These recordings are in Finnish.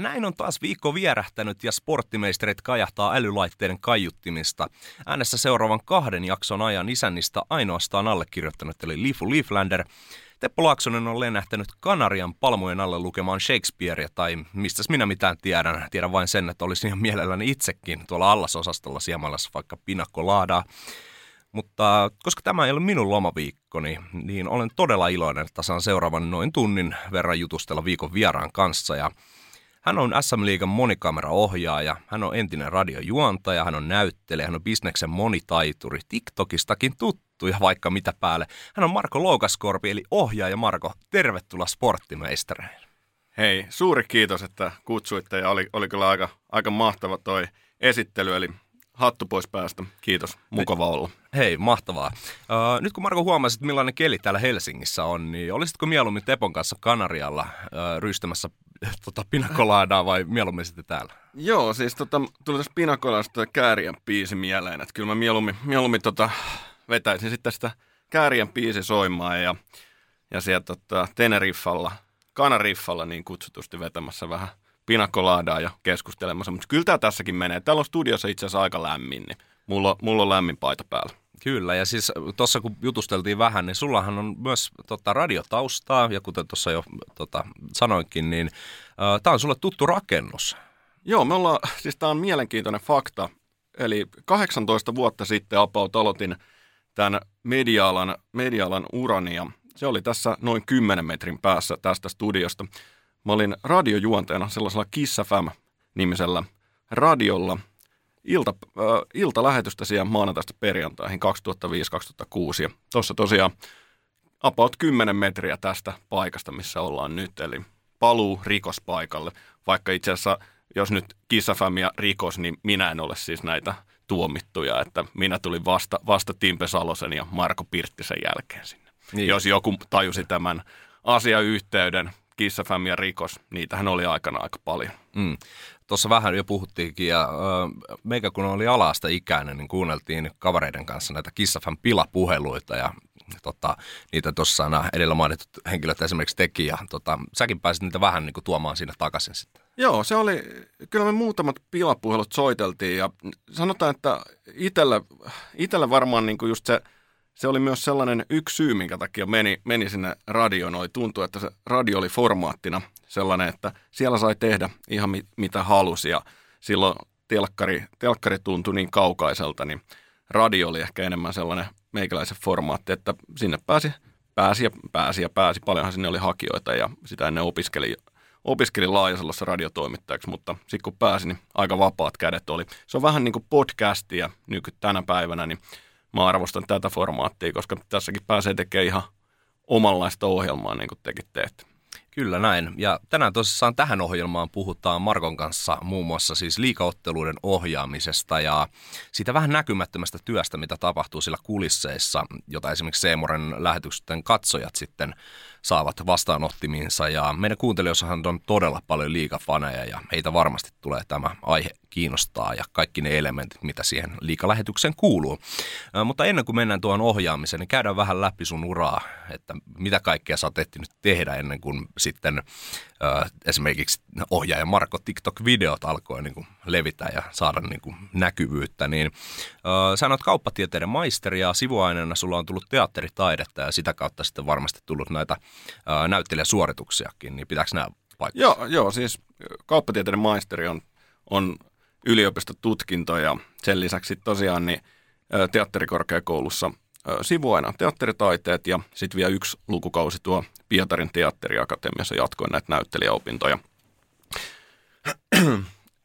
näin on taas viikko vierähtänyt ja sporttimeisterit kajahtaa älylaitteiden kaiuttimista. Äänessä seuraavan kahden jakson ajan isännistä ainoastaan allekirjoittanut eli Lifu Leaflander. Teppo Laaksonen on lennähtänyt Kanarian palmujen alle lukemaan Shakespearea, tai mistäs minä mitään tiedän. Tiedän vain sen, että olisin ihan mielelläni itsekin tuolla allasosastolla siemalassa vaikka pinakkolaadaa. Mutta koska tämä ei ole minun lomaviikkoni, niin olen todella iloinen, että saan seuraavan noin tunnin verran jutustella viikon vieraan kanssa. Ja hän on SM Liigan monikameraohjaaja, hän on entinen radiojuontaja, hän on näyttelijä, hän on bisneksen monitaituri, TikTokistakin tuttu ja vaikka mitä päälle. Hän on Marko Loukaskorpi eli ohjaaja Marko. Tervetuloa sporttimeistereille. Hei, suuri kiitos, että kutsuitte ja oli, oli kyllä aika, aika mahtava toi esittely, eli hattu pois päästä. Kiitos, mukava olla. Hei, mahtavaa. Uh, nyt kun Marko huomasit, millainen keli täällä Helsingissä on, niin olisitko mieluummin Tepon kanssa Kanarialla uh, rystämässä tota, pinakolaadaa vai mieluummin sitten täällä? Joo, siis tota, tuli tässä Pinakolasta Käärien biisi mieleen, että kyllä mä mieluummin, mieluummin tota, vetäisin sitten sitä Käärien biisi soimaan ja, ja siellä tota, Teneriffalla, Kanariffalla niin kutsutusti vetämässä vähän pinakkolaadaa ja keskustelemassa, mutta kyllä tämä tässäkin menee. Täällä on studiossa itse asiassa aika lämmin, niin mulla, mulla on lämmin paita päällä. Kyllä, ja siis tuossa kun jutusteltiin vähän, niin sullahan on myös tota, radiotaustaa, ja kuten tuossa jo tota, sanoinkin, niin äh, tämä on sulle tuttu rakennus. Joo, me ollaan, siis tämä on mielenkiintoinen fakta. Eli 18 vuotta sitten Apaut aloitin tämän media-alan, media-alan urani ja se oli tässä noin 10 metrin päässä tästä studiosta. Mä olin radiojuonteena sellaisella Kiss FM-nimisellä radiolla ilta, äh, iltalähetystä siellä maanantaista perjantaihin 2005-2006. Ja tuossa tosiaan about 10 metriä tästä paikasta, missä ollaan nyt, eli paluu rikospaikalle. Vaikka itse asiassa, jos nyt kissafämiä rikos, niin minä en ole siis näitä tuomittuja, että minä tulin vasta, vasta Timpe Salosen ja Marko Pirttisen jälkeen sinne. Niin. Jos joku tajusi tämän asiayhteyden, kissafäm ja rikos, niitähän oli aikana aika paljon. Mm. Tuossa vähän jo puhuttiinkin, ja ö, meikä kun oli alasta ikäinen, niin kuunneltiin kavereiden kanssa näitä kissafan pilapuheluita, ja tota, niitä tuossa nämä edellä mainitut henkilöt esimerkiksi teki, ja tota, säkin pääsit niitä vähän niin kuin tuomaan sinne takaisin sitten. Joo, se oli, kyllä me muutamat pilapuhelut soiteltiin ja sanotaan, että itsellä, itsellä varmaan niin kuin just se, se oli myös sellainen yksi syy, minkä takia meni, meni sinne radioon. Oli tuntuu, että se radio oli formaattina sellainen, että siellä sai tehdä ihan mit, mitä halusi ja silloin telkkari, telkkari tuntui niin kaukaiselta, niin radio oli ehkä enemmän sellainen meikäläisen formaatti, että sinne pääsi, pääsi ja pääsi ja pääsi. Paljonhan sinne oli hakijoita ja sitä ennen opiskeli, opiskelin Laajasalossa radiotoimittajaksi, mutta sitten kun pääsin, niin aika vapaat kädet oli. Se on vähän niin kuin podcastia nyky tänä päivänä, niin mä arvostan tätä formaattia, koska tässäkin pääsee tekemään ihan omanlaista ohjelmaa, niin kuin tekin teette. Kyllä näin. Ja tänään tosissaan tähän ohjelmaan puhutaan Markon kanssa muun muassa siis liikaotteluiden ohjaamisesta ja siitä vähän näkymättömästä työstä, mitä tapahtuu sillä kulisseissa, jota esimerkiksi Seemoren lähetysten katsojat sitten saavat vastaanottimiinsa. Ja meidän kuuntelijoissahan on todella paljon liikafaneja ja heitä varmasti tulee tämä aihe kiinnostaa ja kaikki ne elementit, mitä siihen liikalähetykseen kuuluu. Mutta ennen kuin mennään tuohon ohjaamiseen, niin käydään vähän läpi sun uraa, että mitä kaikkea sä oot tehdä ennen kuin sitten esimerkiksi ohjaaja Marko TikTok-videot alkoi niin kuin levitä ja saada niin kuin näkyvyyttä. Niin, sä oot kauppatieteiden maisteri ja sivuaineena sulla on tullut teatteritaidetta ja sitä kautta sitten varmasti tullut näitä näyttelijäsuorituksiakin, niin pitääkö nämä paikkaa? Joo, joo, siis kauppatieteiden maisteri on, on yliopistotutkinto ja sen lisäksi tosiaan niin teatterikorkeakoulussa sivuaina teatteritaiteet ja sitten vielä yksi lukukausi tuo Pietarin teatteriakatemiassa jatkoin näitä näyttelijäopintoja.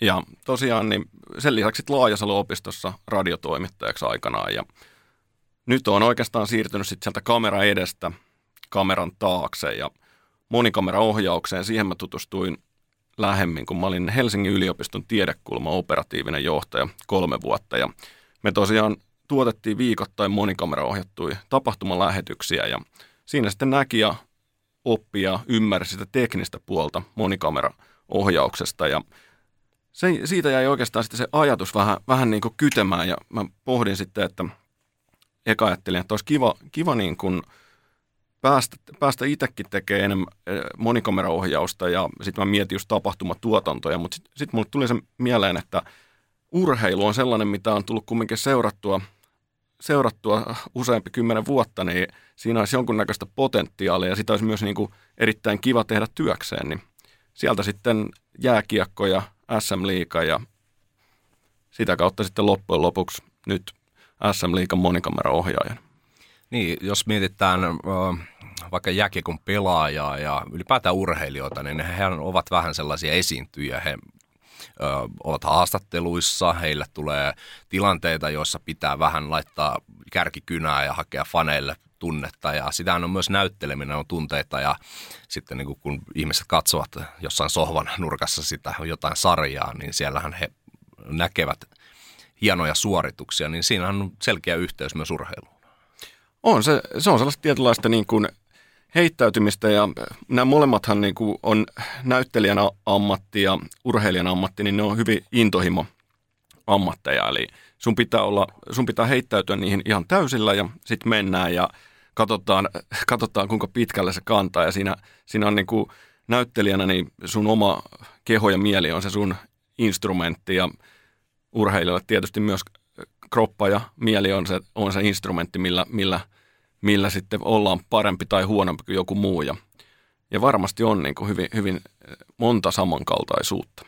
Ja tosiaan niin sen lisäksi Laajasalo-opistossa radiotoimittajaksi aikanaan ja nyt on oikeastaan siirtynyt sitten sieltä kamera edestä kameran taakse ja monikameraohjaukseen. Siihen mä tutustuin lähemmin, kun mä olin Helsingin yliopiston tiedekulma operatiivinen johtaja kolme vuotta. Ja me tosiaan tuotettiin viikoittain monikameraohjattuja tapahtumalähetyksiä ja siinä sitten näki ja oppi ja ymmärsi sitä teknistä puolta monikameraohjauksesta ja se, siitä jäi oikeastaan sitten se ajatus vähän, vähän niin kuin kytemään ja mä pohdin sitten, että eka ajattelin, että olisi kiva, kiva niin kuin päästä, päästä itsekin tekemään enemmän eh, monikameraohjausta ja sitten mä mietin just tapahtumatuotantoja, mutta sitten sit mulle tuli se mieleen, että urheilu on sellainen, mitä on tullut kumminkin seurattua, seurattua useampi kymmenen vuotta, niin siinä olisi jonkunnäköistä potentiaalia ja sitä olisi myös niin kuin erittäin kiva tehdä työkseen, niin sieltä sitten jääkiekko ja SM-liiga ja sitä kautta sitten loppujen lopuksi nyt SM-liigan monikameraohjaajan. Niin, jos mietitään vaikka jääkiekon pelaajaa ja ylipäätään urheilijoita, niin he ovat vähän sellaisia esiintyjä. He ö, ovat haastatteluissa, heille tulee tilanteita, joissa pitää vähän laittaa kärkikynää ja hakea faneille tunnetta ja sitähän on myös näytteleminen on tunteita ja sitten niin kun ihmiset katsovat jossain sohvan nurkassa sitä jotain sarjaa, niin siellähän he näkevät hienoja suorituksia, niin siinä on selkeä yhteys myös urheiluun. On, se, se on sellaista tietynlaista niin kuin heittäytymistä ja nämä molemmathan niin kuin on näyttelijän ammatti ja urheilijan ammatti, niin ne on hyvin intohimo ammatteja, eli sun pitää, olla, sun pitää heittäytyä niihin ihan täysillä ja sitten mennään ja katsotaan, katsotaan kuinka pitkälle se kantaa. Ja siinä, siinä on niin kuin näyttelijänä niin sun oma keho ja mieli on se sun instrumentti ja urheilijalle tietysti myös kroppa ja mieli on se, on se instrumentti, millä, millä, millä sitten ollaan parempi tai huonompi kuin joku muu ja, ja varmasti on niin kuin hyvin, hyvin monta samankaltaisuutta.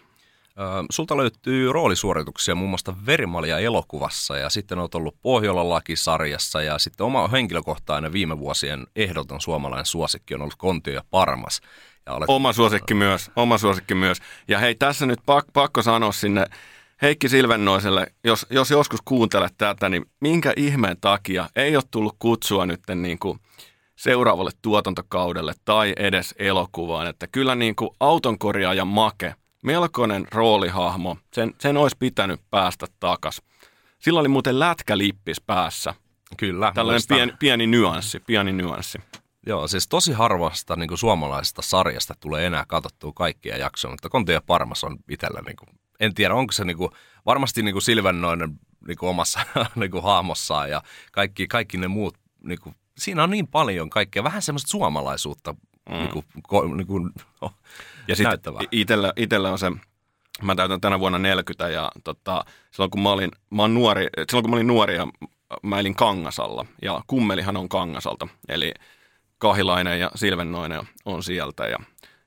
Sulta löytyy roolisuorituksia muun muassa Verimalia elokuvassa ja sitten olet ollut Pohjola-lakisarjassa ja sitten oma henkilökohtainen viime vuosien ehdoton suomalainen suosikki on ollut Kontio ja Parmas. Ja olet... Oma suosikki myös, oma suosikki myös. Ja hei, tässä nyt pak- pakko sanoa sinne Heikki Silvennoiselle, jos, jos joskus kuuntelet tätä, niin minkä ihmeen takia ei ole tullut kutsua nyt niin kuin seuraavalle tuotantokaudelle tai edes elokuvaan. Että kyllä niin kuin autonkorjaaja Make – melkoinen roolihahmo. Sen, sen olisi pitänyt päästä takas. Sillä oli muuten lätkälippis päässä. Kyllä. Tällainen pieni, pieni nyanssi, pieni nyanssi. Joo, siis tosi harvasta niin kuin suomalaisesta sarjasta tulee enää katsottua kaikkia jaksoja, mutta Konti ja Parmas on itsellä, niin kuin, en tiedä onko se niin kuin, varmasti niin kuin Silvennoinen niin kuin omassa niin kuin hahmossaan ja kaikki, kaikki ne muut, niin kuin, siinä on niin paljon kaikkea, vähän semmoista suomalaisuutta mm. niin kuin, ko, niin kuin, oh, ja sitten itellä, itellä on se, mä täytän tänä vuonna 40 ja tota, silloin kun mä olin, mä olin nuori, silloin kun mä olin nuori ja mä elin Kangasalla ja kummelihan on Kangasalta, eli Kahilainen ja Silvennoinen on sieltä ja,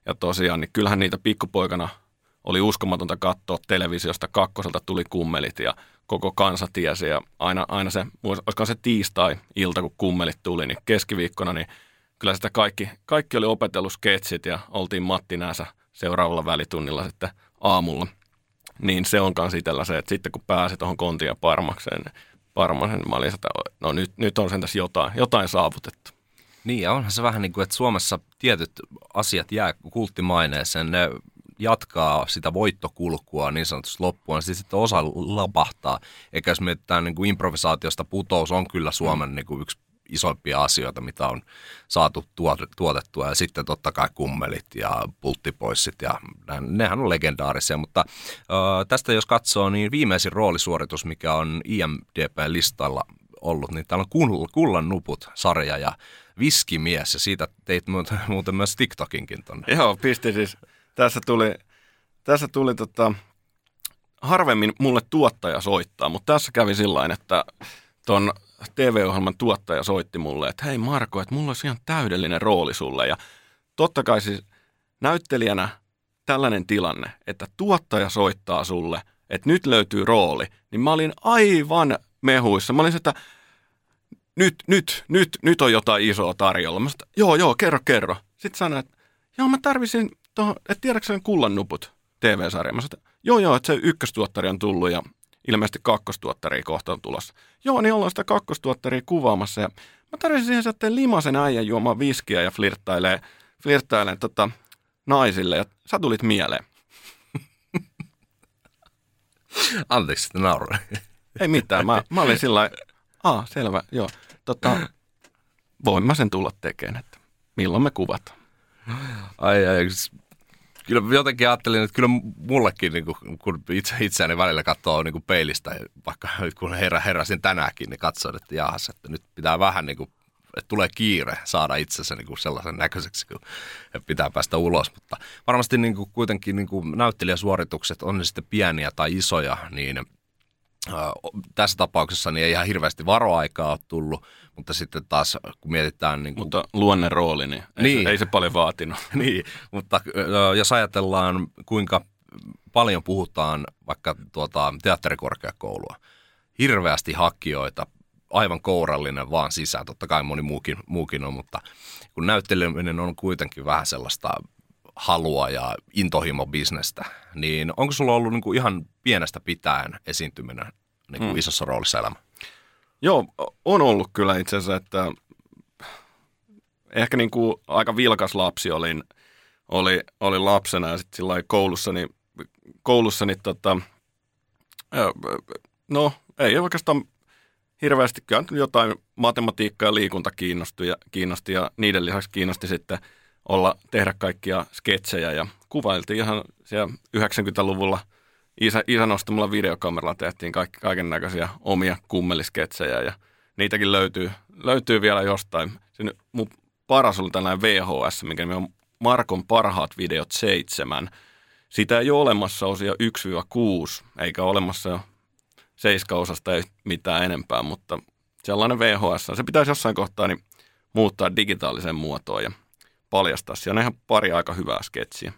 ja tosiaan, niin kyllähän niitä pikkupoikana oli uskomatonta katsoa televisiosta, kakkoselta tuli kummelit ja koko kansa tiesi ja aina, aina se, olisiko se tiistai-ilta, kun kummelit tuli, niin keskiviikkona, niin kyllä sitä kaikki, kaikki oli opetellut sketsit ja oltiin Matti Nääsä seuraavalla välitunnilla sitten aamulla. Niin se on kans itsellä se, että sitten kun pääsi tuohon kontiin ja parmakseen, parmasen, mä olin sitä, no nyt, nyt on sen tässä jotain, jotain saavutettu. Niin ja onhan se vähän niin kuin, että Suomessa tietyt asiat jää kulttimaineeseen, ne jatkaa sitä voittokulkua niin sanotusti loppuun, niin sitten osa lapahtaa. Eikä jos mietitään niin kuin improvisaatiosta, putous on kyllä Suomen mm. niin kuin yksi isoimpia asioita, mitä on saatu tuotettua. Ja sitten totta kai kummelit ja pulttipoissit ja nehän on legendaarisia. Mutta ö, tästä jos katsoo, niin viimeisin roolisuoritus, mikä on IMDB-listalla ollut, niin täällä on Kullan nuput sarja ja Viskimies ja siitä teit muuten myös TikTokinkin tonne. Joo, pisti siis. Tässä tuli, tässä tuli tota, harvemmin mulle tuottaja soittaa, mutta tässä kävi sillä että ton TV-ohjelman tuottaja soitti mulle, että hei Marko, että mulla olisi ihan täydellinen rooli sulle. Ja totta kai siis näyttelijänä tällainen tilanne, että tuottaja soittaa sulle, että nyt löytyy rooli, niin mä olin aivan mehuissa. Mä olin että nyt, nyt, nyt, nyt on jotain isoa tarjolla. Mä sanoin, joo, joo, kerro, kerro. Sitten sanoin, että joo, mä tarvisin tuohon, että tiedätkö kullan nuput TV-sarja. Mä sanoin, joo, joo, että se ykköstuottari on tullut ja ilmeisesti kakkostuottaria kohta on tulossa. Joo, niin ollaan sitä kakkostuottaria kuvaamassa ja mä tarvitsin siihen sitten limasen äijän juomaan viskiä ja flirttailee, flirttailee tota, naisille ja sä tulit mieleen. Anteeksi, että nauroin. Ei mitään, mä, mä olin sillä lailla, aa, selvä, joo. Tota, voin mä sen tulla tekemään, että milloin me kuvataan. Ai, ai, kyllä jotenkin ajattelin, että kyllä mullekin, niin kuin, kun itse, itseäni välillä katsoo niin kuin peilistä, vaikka kun herä, heräsin tänäänkin, niin katsoin, että jahas, että nyt pitää vähän niin kuin, että tulee kiire saada itsensä niin kuin sellaisen näköiseksi, kun pitää päästä ulos. Mutta varmasti niin kuin, kuitenkin niin kuin näyttelijäsuoritukset, on ne sitten pieniä tai isoja, niin tässä tapauksessa niin ei ihan hirveästi varoaikaa ole tullut, mutta sitten taas kun mietitään... Niin kuin... Mutta luonne rooli, niin ei, niin. Se, ei se paljon vaatinut. niin, mutta jos ajatellaan kuinka paljon puhutaan vaikka tuota teatterikorkeakoulua, hirveästi hakijoita, aivan kourallinen vaan sisään, totta kai moni muukin, muukin on, mutta kun näytteleminen on kuitenkin vähän sellaista halua ja intohimo bisnestä, niin onko sulla ollut niin kuin ihan pienestä pitäen esiintyminen niin kuin hmm. isossa roolissa elämä? Joo, on ollut kyllä itse asiassa, että ehkä niin kuin aika vilkas lapsi olin, oli, oli lapsena ja sitten sillä koulussani, koulussani tota, no ei oikeastaan hirveästi, kyllä jotain matematiikkaa ja liikunta kiinnosti ja, kiinnosti ja niiden lisäksi kiinnosti sitten olla, tehdä kaikkia sketsejä ja kuvailtiin ihan siellä 90-luvulla – isä, isä nostamalla videokameralla tehtiin kaiken näköisiä omia kummelisketsejä ja niitäkin löytyy, löytyy vielä jostain. Se nyt, mun paras oli tällainen VHS, mikä on Markon parhaat videot seitsemän. Sitä ei ole olemassa osia 1-6, eikä ole olemassa jo seiskaosasta ei mitään enempää, mutta sellainen VHS, se pitäisi jossain kohtaa niin muuttaa digitaaliseen muotoon ja paljastaa. Siellä on ihan pari aika hyvää sketsiä.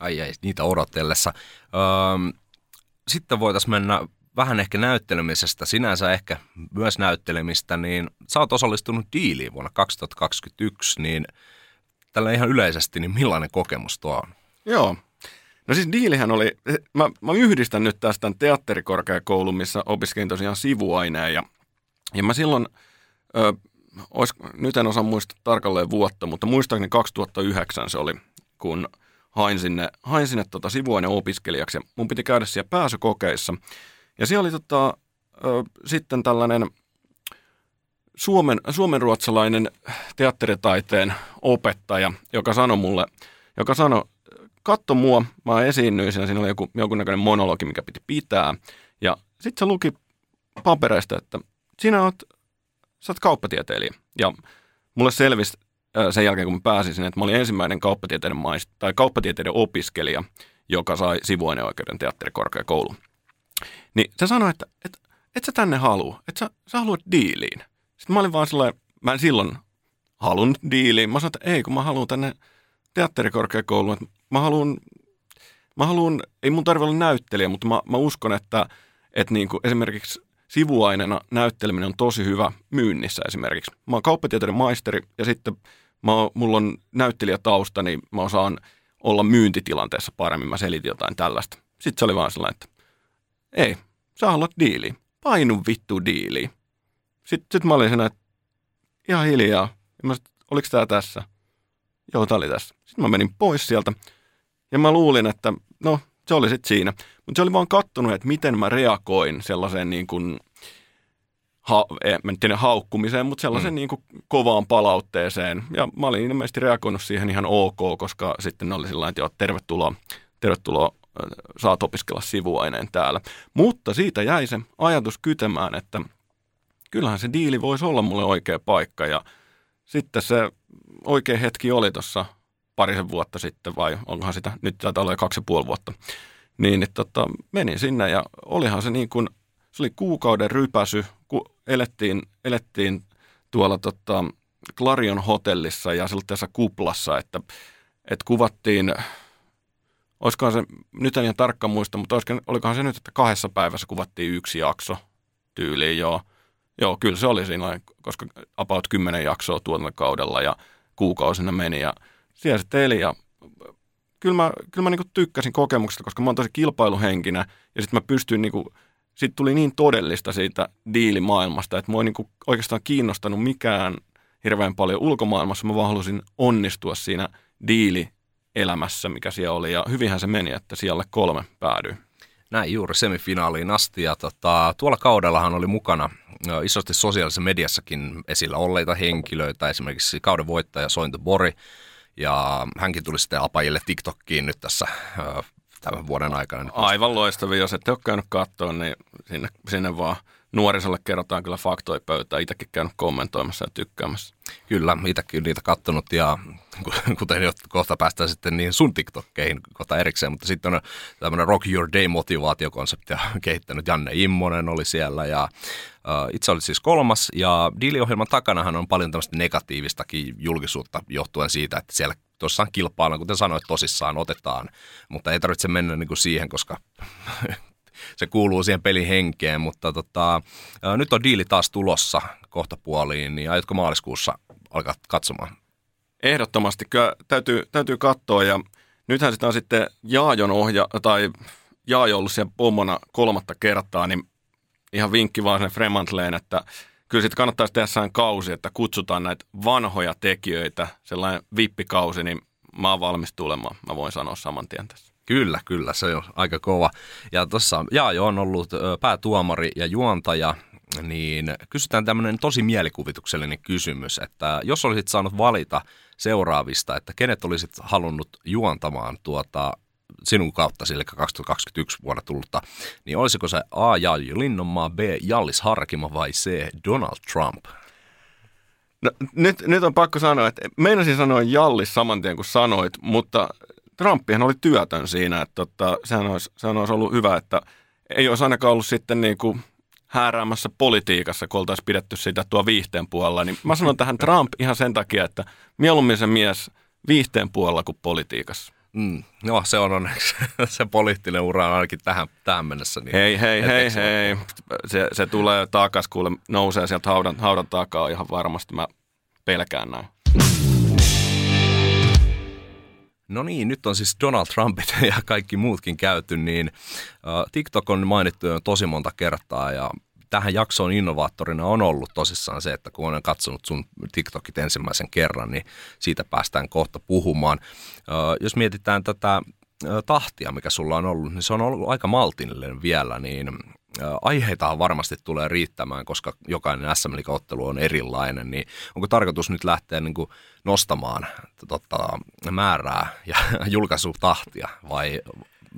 Ai ai, niitä odotellessa. Öö, sitten voitaisiin mennä vähän ehkä näyttelemisestä, sinänsä ehkä myös näyttelemistä, niin sä oot osallistunut diiliin vuonna 2021, niin tällä ihan yleisesti, niin millainen kokemus tuo on? Joo. No siis diilihän oli, mä, mä yhdistän nyt tästä teatterikorkeakoulun, missä opiskelin tosiaan sivuaineen ja, ja mä silloin, ö, ois, nyt en osaa muistaa tarkalleen vuotta, mutta muistaakseni 2009 se oli, kun – hain sinne, hain sinne tota sivuaine opiskelijaksi. Mun piti käydä siellä pääsykokeissa. Ja siellä oli tota, ö, sitten tällainen suomen, suomenruotsalainen teatteritaiteen opettaja, joka sanoi mulle, joka sanoi, katso mua, mä esiinnyin siinä, siinä oli joku, jonkunnäköinen monologi, mikä piti pitää. Ja sitten se luki papereista, että sinä oot, sä oot kauppatieteilijä. Ja mulle selvisi sen jälkeen, kun mä pääsin sinne, että mä olin ensimmäinen kauppatieteiden, maist- tai kauppatieteiden opiskelija, joka sai sivuaineoikeuden teatterikorkeakouluun. Niin se sanoi, että et, et sä tänne halua, että sä, sä haluat diiliin. Sitten mä olin vaan sellainen, mä en silloin halunnut diiliin. Mä sanoin, että ei, kun mä haluan tänne teatterikorkeakouluun, että mä haluan, mä haluan, ei mun tarvitse olla näyttelijä, mutta mä, mä uskon, että, että niin kuin esimerkiksi sivuaineena näytteleminen on tosi hyvä myynnissä esimerkiksi. Mä oon kauppatieteiden maisteri ja sitten mä mulla on näyttelijätausta, niin mä osaan olla myyntitilanteessa paremmin. Mä selitin jotain tällaista. Sitten se oli vaan sellainen, että ei, sä haluat diili. Painu vittu diili. Sitten sit mä olin siinä, että ihan hiljaa. Ja mä sit, oliko tää tässä? Joo, tää oli tässä. Sitten mä menin pois sieltä. Ja mä luulin, että no, se oli sitten siinä. Mutta se oli vaan kattonut, että miten mä reagoin sellaiseen niin kuin ha, en tiedä haukkumiseen, mutta sellaisen mm. niin kuin kovaan palautteeseen. Ja mä olin ilmeisesti reagoinut siihen ihan ok, koska sitten ne oli sillä että joo, tervetuloa, tervetuloa, saat opiskella sivuaineen täällä. Mutta siitä jäi se ajatus kytemään, että kyllähän se diili voisi olla mulle oikea paikka. Ja sitten se oikea hetki oli tuossa parisen vuotta sitten, vai onkohan sitä, nyt taitaa olla kaksi ja puoli vuotta. Niin, että tota, menin sinne ja olihan se niin kuin, se oli kuukauden rypäsy, kun elettiin, elettiin tuolla tota, Clarion hotellissa ja sellaisessa kuplassa, että, että kuvattiin, olisikohan se, nyt en ihan tarkka muista, mutta olisiko, olikohan se nyt, että kahdessa päivässä kuvattiin yksi jakso tyyliin, joo. Joo, kyllä se oli siinä, koska about kymmenen jaksoa tuotantokaudella ja kuukausina meni ja siellä sitten eli ja kyllä mä, kyllä mä niin tykkäsin kokemuksesta, koska mä oon tosi kilpailuhenkinen ja sitten mä pystyin niin kuin, sit tuli niin todellista siitä diilimaailmasta, että mua ei niin oikeastaan kiinnostanut mikään hirveän paljon ulkomaailmassa, mä vaan halusin onnistua siinä diilielämässä, mikä siellä oli. Ja hyvinhän se meni, että siellä kolme päädyi. Näin juuri semifinaaliin asti. Ja tota, tuolla kaudellahan oli mukana isosti sosiaalisessa mediassakin esillä olleita henkilöitä, esimerkiksi kauden voittaja Sointu Bori, ja hänkin tuli sitten apajille TikTokkiin nyt tässä tämän vuoden aikana. Aivan loistavia, jos ette ole käynyt katsoa, niin sinne, sinne vaan nuorisolle kerrotaan kyllä faktoja pöytään. Itsekin käynyt kommentoimassa ja tykkäämässä. Kyllä, itsekin niitä kattonut ja kuten jo kohta päästään sitten niin sun TikTokkeihin kohta erikseen, mutta sitten on tämmöinen Rock Your Day motivaatiokonseptia kehittänyt. Janne Immonen oli siellä ja itse oli siis kolmas ja diiliohjelman takanahan on paljon tämmöistä negatiivistakin julkisuutta johtuen siitä, että siellä tuossa kilpailun, kuten sanoit, tosissaan otetaan, mutta ei tarvitse mennä niin kuin siihen, koska se kuuluu siihen pelin henkeen, mutta tota, nyt on diili taas tulossa kohta puoliin, niin aiotko maaliskuussa alkaa katsomaan? Ehdottomasti, kyllä täytyy, täytyy katsoa ja nythän sitä on sitten Jaajon ohja, tai Jaajo ollut siellä pommona kolmatta kertaa, niin ihan vinkki vaan sen Fremantleen, että kyllä sitten kannattaisi tehdä sellainen kausi, että kutsutaan näitä vanhoja tekijöitä, sellainen vippikausi, niin mä oon valmis tulemaan. Mä voin sanoa saman tien tässä. Kyllä, kyllä, se on aika kova. Ja tuossa Jaajo on ollut päätuomari ja juontaja, niin kysytään tämmöinen tosi mielikuvituksellinen kysymys, että jos olisit saanut valita seuraavista, että kenet olisit halunnut juontamaan tuota sinun kautta, sille 2021 vuonna tullutta, niin olisiko se A. Jalli Linnonmaa, B. Jallis Harkima vai C. Donald Trump? No, nyt, nyt on pakko sanoa, että meinasin sanoa Jallis saman tien kuin sanoit, mutta Trumpihan oli työtön siinä, että tota, sehän, olisi, sehän olisi ollut hyvä, että ei olisi ainakaan ollut sitten niin kuin hääräämässä politiikassa, kun oltaisiin pidetty sitä tuo viihteen puolella. Niin mä sanon tähän Trump ihan sen takia, että mieluummin se mies viihteen puolella kuin politiikassa. Mm, no se on onneksi se poliittinen ura on ainakin tähän, tähän mennessä. Niin hei, hei, hei, hei. Se, se tulee takas, kuule, nousee sieltä haudan, haudan takaa ihan varmasti. Mä pelkään näin. No niin, nyt on siis Donald Trumpit ja kaikki muutkin käyty, niin TikTok on mainittu jo tosi monta kertaa ja tähän jaksoon innovaattorina on ollut tosissaan se, että kun olen katsonut sun TikTokit ensimmäisen kerran, niin siitä päästään kohta puhumaan. Uh, jos mietitään tätä tahtia, mikä sulla on ollut, niin se on ollut aika maltillinen vielä, niin aiheita varmasti tulee riittämään, koska jokainen sm ottelu on erilainen, niin onko tarkoitus nyt lähteä niin kuin nostamaan tota, määrää ja julkaisutahtia vai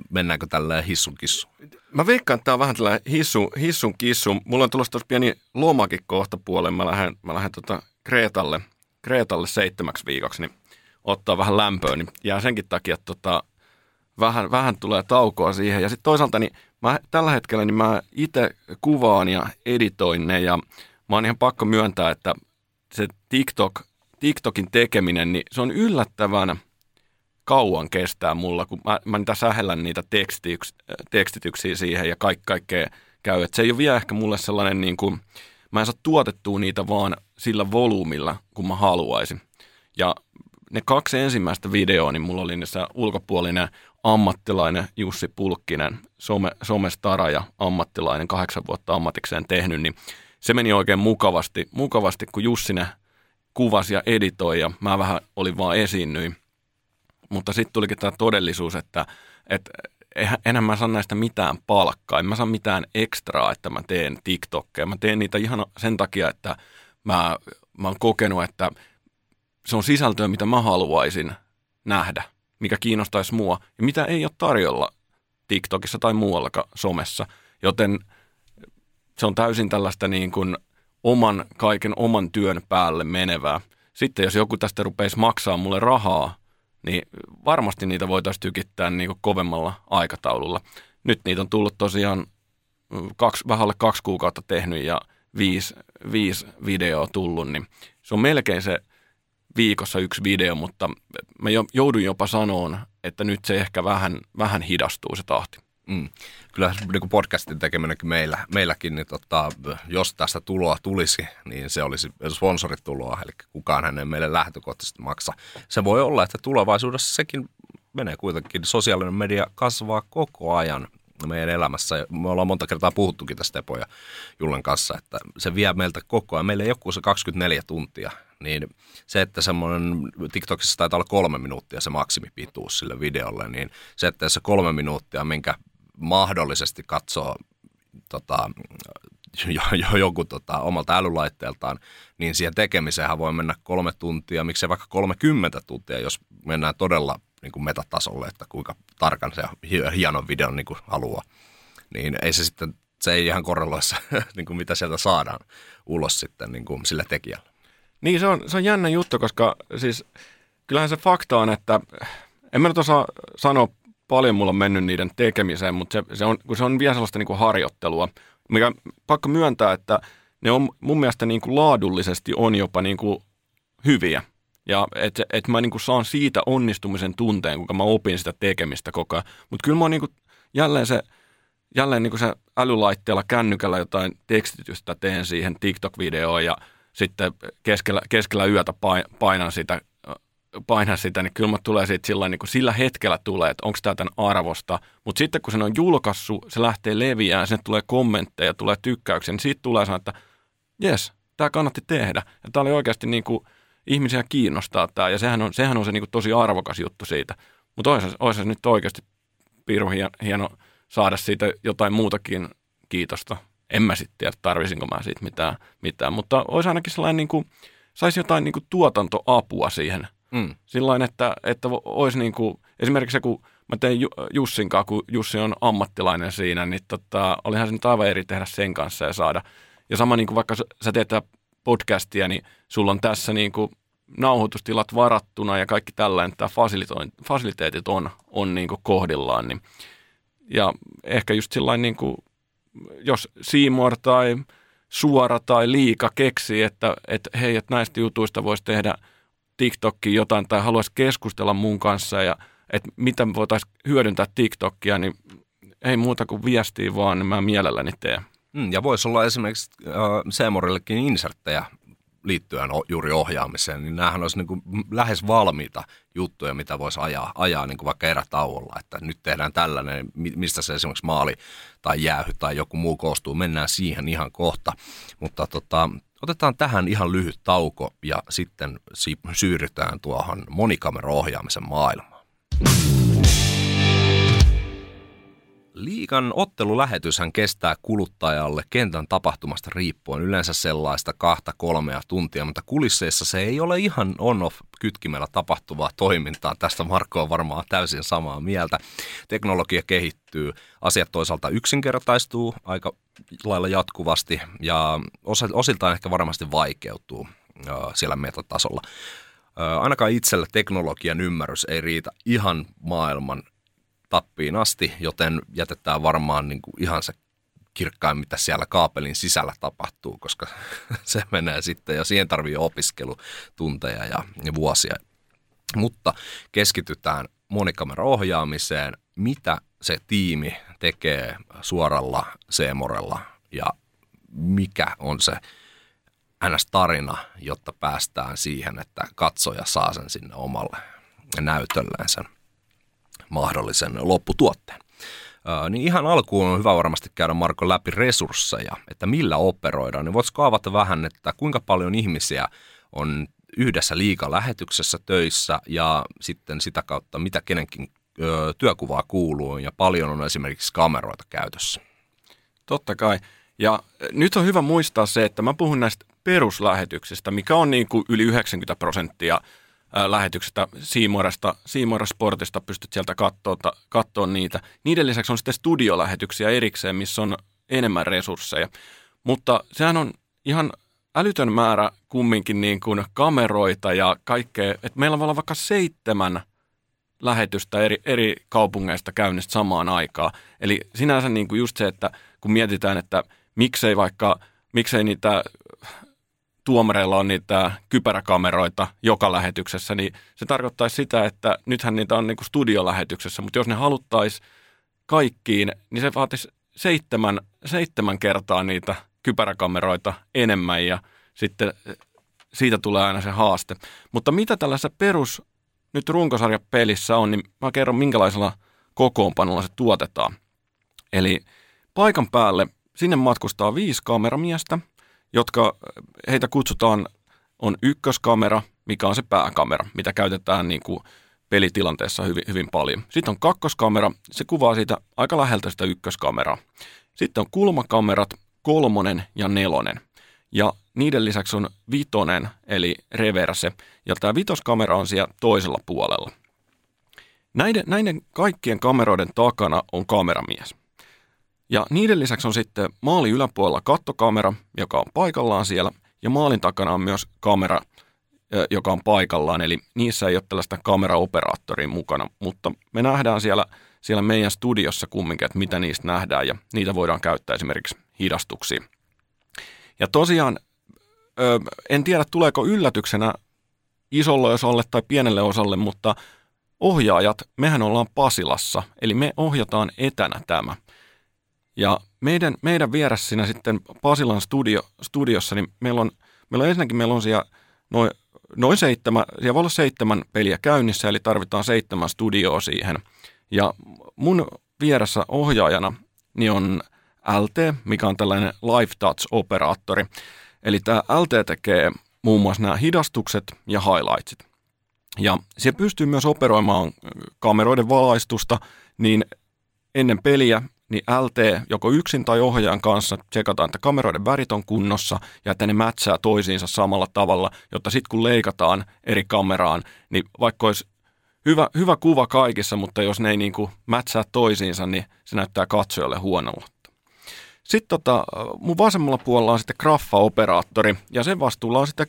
mennäänkö tällä hissun kissu? Mä veikkaan, että tämä on vähän tällä hissun, hissun kissu. Mulla on tulossa pieni lomakin kohta puolen. Mä lähden, mä lähden tota Kreetalle, Kreetalle seitsemäksi viikoksi, niin ottaa vähän lämpöä, niin jää senkin takia, tota, vähän, vähän tulee taukoa siihen. Ja sitten toisaalta niin mä, tällä hetkellä niin mä itse kuvaan ja editoin ne ja mä oon ihan pakko myöntää, että se TikTok, TikTokin tekeminen, niin se on yllättävän kauan kestää mulla, kun mä, mä niitä sähellän niitä tekstityks, tekstityksiä siihen ja kaikki kaikkea käy. Et se ei ole vielä ehkä mulle sellainen niin kuin, mä en saa tuotettua niitä vaan sillä volyymilla, kun mä haluaisin. Ja ne kaksi ensimmäistä videoa, niin mulla oli niissä ulkopuolinen ammattilainen Jussi Pulkkinen, some, somestara ja ammattilainen, kahdeksan vuotta ammatikseen tehnyt, niin se meni oikein mukavasti, mukavasti kun Jussi ne kuvasi ja editoi ja mä vähän olin vaan esiinnyin. Mutta sitten tulikin tämä todellisuus, että, että enhän mä saa näistä mitään palkkaa, en mä saa mitään ekstraa, että mä teen TikTokkeja. Mä teen niitä ihan sen takia, että mä, mä oon kokenut, että se on sisältöä, mitä mä haluaisin nähdä mikä kiinnostaisi mua ja mitä ei ole tarjolla TikTokissa tai muuallakaan somessa. Joten se on täysin tällaista niin kuin oman, kaiken oman työn päälle menevää. Sitten jos joku tästä rupeisi maksaa mulle rahaa, niin varmasti niitä voitaisiin tykittää niin kuin kovemmalla aikataululla. Nyt niitä on tullut tosiaan kaksi, vähän alle kaksi kuukautta tehnyt ja viisi, viisi videoa tullut, niin se on melkein se viikossa yksi video, mutta mä joudun jopa sanoon, että nyt se ehkä vähän, vähän hidastuu se tahti. Mm. Kyllä niin podcastin tekeminenkin meillä, meilläkin, niin tota, jos tästä tuloa tulisi, niin se olisi sponsorituloa, eli kukaan hänen meille lähtökohtaisesti maksa. Se voi olla, että tulevaisuudessa sekin menee kuitenkin. Sosiaalinen media kasvaa koko ajan meidän elämässä. Me ollaan monta kertaa puhuttukin tästä Tepo ja Jullen kanssa, että se vie meiltä koko ajan. Meillä ei joku se 24 tuntia niin se, että semmoinen, TikTokissa taitaa olla kolme minuuttia se maksimipituus sille videolle, niin se, että se kolme minuuttia, minkä mahdollisesti katsoo tota, jo, jo, joku tota, omalta älylaitteeltaan, niin siihen tekemiseen voi mennä kolme tuntia, miksei vaikka 30 tuntia, jos mennään todella niin kuin metatasolle, että kuinka tarkan se hienon videon niin kuin haluaa. Niin ei se sitten, se ei ihan korreloissa, niin kuin mitä sieltä saadaan ulos sitten niin kuin sille tekijälle. Niin se on, se on jännä juttu, koska siis kyllähän se fakta on, että en mä nyt osaa sanoa paljon mulla on mennyt niiden tekemiseen, mutta se, se on, kun se on vielä sellaista niin kuin harjoittelua, mikä pakko myöntää, että ne on mun mielestä niin kuin laadullisesti on jopa niin kuin hyviä. Ja että et mä niin kuin saan siitä onnistumisen tunteen, kun mä opin sitä tekemistä koko ajan. Mutta kyllä mä oon niin kuin, jälleen se, jälleen niin kuin se älylaitteella kännykällä jotain tekstitystä teen siihen TikTok-videoon ja sitten keskellä, keskellä yötä painan sitä painaa sitä, niin kyllä tulee siitä sillä, niin kuin sillä hetkellä tulee, että onko tämä tämän arvosta. Mutta sitten kun se on julkaissut, se lähtee leviään, sinne tulee kommentteja, tulee tykkäyksiä, niin siitä tulee sanoa, että jes, tämä kannatti tehdä. Ja tämä oli oikeasti niin kuin, ihmisiä kiinnostaa tämä, ja sehän on, sehän on se niin kuin tosi arvokas juttu siitä. Mutta olisi, olisi se nyt oikeasti piru hieno saada siitä jotain muutakin kiitosta. En mä sitten tiedä, tarvisinko mä siitä mitään, mitään. mutta olisi ainakin sellainen, niin kuin, saisi jotain niin kuin tuotantoapua siihen – Mm. Sillain, että, että olisi niin kuin, esimerkiksi se, kun mä tein Jussin kanssa, kun Jussi on ammattilainen siinä, niin tota, olihan se nyt aivan eri tehdä sen kanssa ja saada. Ja sama niin kuin vaikka sä teet podcastia, niin sulla on tässä niin kuin nauhoitustilat varattuna ja kaikki tällainen, että fasiliteetit on, on niin kuin kohdillaan. Niin. Ja ehkä just sillain, niin kuin, jos Seymour tai Suora tai Liika keksii, että, että hei, että näistä jutuista voisi tehdä – TikTokkiin jotain tai haluaisi keskustella mun kanssa ja että mitä voitaisiin hyödyntää TikTokia, niin ei muuta kuin viestiä vaan, niin mä mielelläni teen. Mm, ja voisi olla esimerkiksi äh, Seemorillekin inserttejä liittyen juuri ohjaamiseen, niin näähän olisi niin kuin lähes valmiita juttuja, mitä voisi ajaa, ajaa niin kuin vaikka erätauolla, että nyt tehdään tällainen, mistä se esimerkiksi maali tai jäähy tai joku muu koostuu, mennään siihen ihan kohta. Mutta tota, Otetaan tähän ihan lyhyt tauko ja sitten siirrytään tuohon monikameraohjaamisen maailmaan. Liikan ottelulähetyshän kestää kuluttajalle kentän tapahtumasta riippuen yleensä sellaista kahta kolmea tuntia, mutta kulisseissa se ei ole ihan on-off kytkimellä tapahtuvaa toimintaa. Tästä Marko on varmaan täysin samaa mieltä. Teknologia kehittyy, asiat toisaalta yksinkertaistuu aika lailla jatkuvasti ja osiltaan ehkä varmasti vaikeutuu siellä metatasolla. Ainakaan itsellä teknologian ymmärrys ei riitä ihan maailman tappiin asti, joten jätetään varmaan niin kuin ihan se kirkkain, mitä siellä kaapelin sisällä tapahtuu, koska se menee sitten ja siihen tarvii opiskelutunteja ja, ja vuosia. Mutta keskitytään monikameraohjaamiseen, mitä se tiimi tekee suoralla Seemorella ja mikä on se NS-tarina, jotta päästään siihen, että katsoja saa sen sinne omalle näytölleen sen mahdollisen lopputuotteen. niin ihan alkuun on hyvä varmasti käydä Marko läpi resursseja, että millä operoidaan. Niin voisiko avata vähän, että kuinka paljon ihmisiä on yhdessä liikalähetyksessä töissä ja sitten sitä kautta mitä kenenkin ö, työkuvaa kuuluu ja paljon on esimerkiksi kameroita käytössä. Totta kai. Ja nyt on hyvä muistaa se, että mä puhun näistä peruslähetyksistä, mikä on niin kuin yli 90 prosenttia lähetyksestä Siimoresta, Siimora Sportista, pystyt sieltä katsoa niitä. Niiden lisäksi on sitten studiolähetyksiä erikseen, missä on enemmän resursseja. Mutta sehän on ihan älytön määrä kumminkin niin kuin kameroita ja kaikkea, että meillä voi olla vaikka seitsemän lähetystä eri, eri kaupungeista käynnistä samaan aikaan. Eli sinänsä niin kuin just se, että kun mietitään, että miksei vaikka, miksei niitä tuomareilla on niitä kypäräkameroita joka lähetyksessä, niin se tarkoittaisi sitä, että nythän niitä on niin studiolähetyksessä, mutta jos ne haluttaisiin kaikkiin, niin se vaatisi seitsemän, seitsemän kertaa niitä kypäräkameroita enemmän ja sitten siitä tulee aina se haaste. Mutta mitä tällaisessa perus nyt runkosarjapelissä on, niin mä kerron minkälaisella kokoonpanolla se tuotetaan. Eli paikan päälle sinne matkustaa viisi kameramiestä, jotka heitä kutsutaan, on ykköskamera, mikä on se pääkamera, mitä käytetään niin kuin pelitilanteessa hyvin, hyvin paljon. Sitten on kakkoskamera, se kuvaa siitä aika läheltä sitä ykköskameraa. Sitten on kulmakamerat, kolmonen ja nelonen. Ja niiden lisäksi on vitonen, eli reverse, ja tämä vitoskamera on siellä toisella puolella. Näiden, näiden kaikkien kameroiden takana on kameramies. Ja niiden lisäksi on sitten maali yläpuolella kattokamera, joka on paikallaan siellä, ja maalin takana on myös kamera, joka on paikallaan, eli niissä ei ole tällaista kameraoperaattoria mukana, mutta me nähdään siellä, siellä meidän studiossa kumminkin, että mitä niistä nähdään, ja niitä voidaan käyttää esimerkiksi hidastuksiin. Ja tosiaan, en tiedä tuleeko yllätyksenä isolle osalle tai pienelle osalle, mutta ohjaajat, mehän ollaan Pasilassa, eli me ohjataan etänä tämä. Ja meidän, meidän vieressä siinä sitten Pasilan studio, studiossa, niin meillä on, meillä on ensinnäkin meillä on siellä noin, noin seitsemän, siellä voi olla seitsemän peliä käynnissä, eli tarvitaan seitsemän studioa siihen. Ja mun vieressä ohjaajana niin on LT, mikä on tällainen Live Touch-operaattori. Eli tämä LT tekee muun muassa nämä hidastukset ja highlightsit. Ja se pystyy myös operoimaan kameroiden valaistusta, niin ennen peliä niin LT joko yksin tai ohjaajan kanssa tsekataan, että kameroiden värit on kunnossa ja että ne mätsää toisiinsa samalla tavalla, jotta sitten kun leikataan eri kameraan, niin vaikka olisi hyvä, hyvä kuva kaikissa, mutta jos ne ei niin kuin mätsää toisiinsa, niin se näyttää katsojalle huonolta. Sitten tota, mun vasemmalla puolella on sitten graffa-operaattori ja sen vastuulla on sitten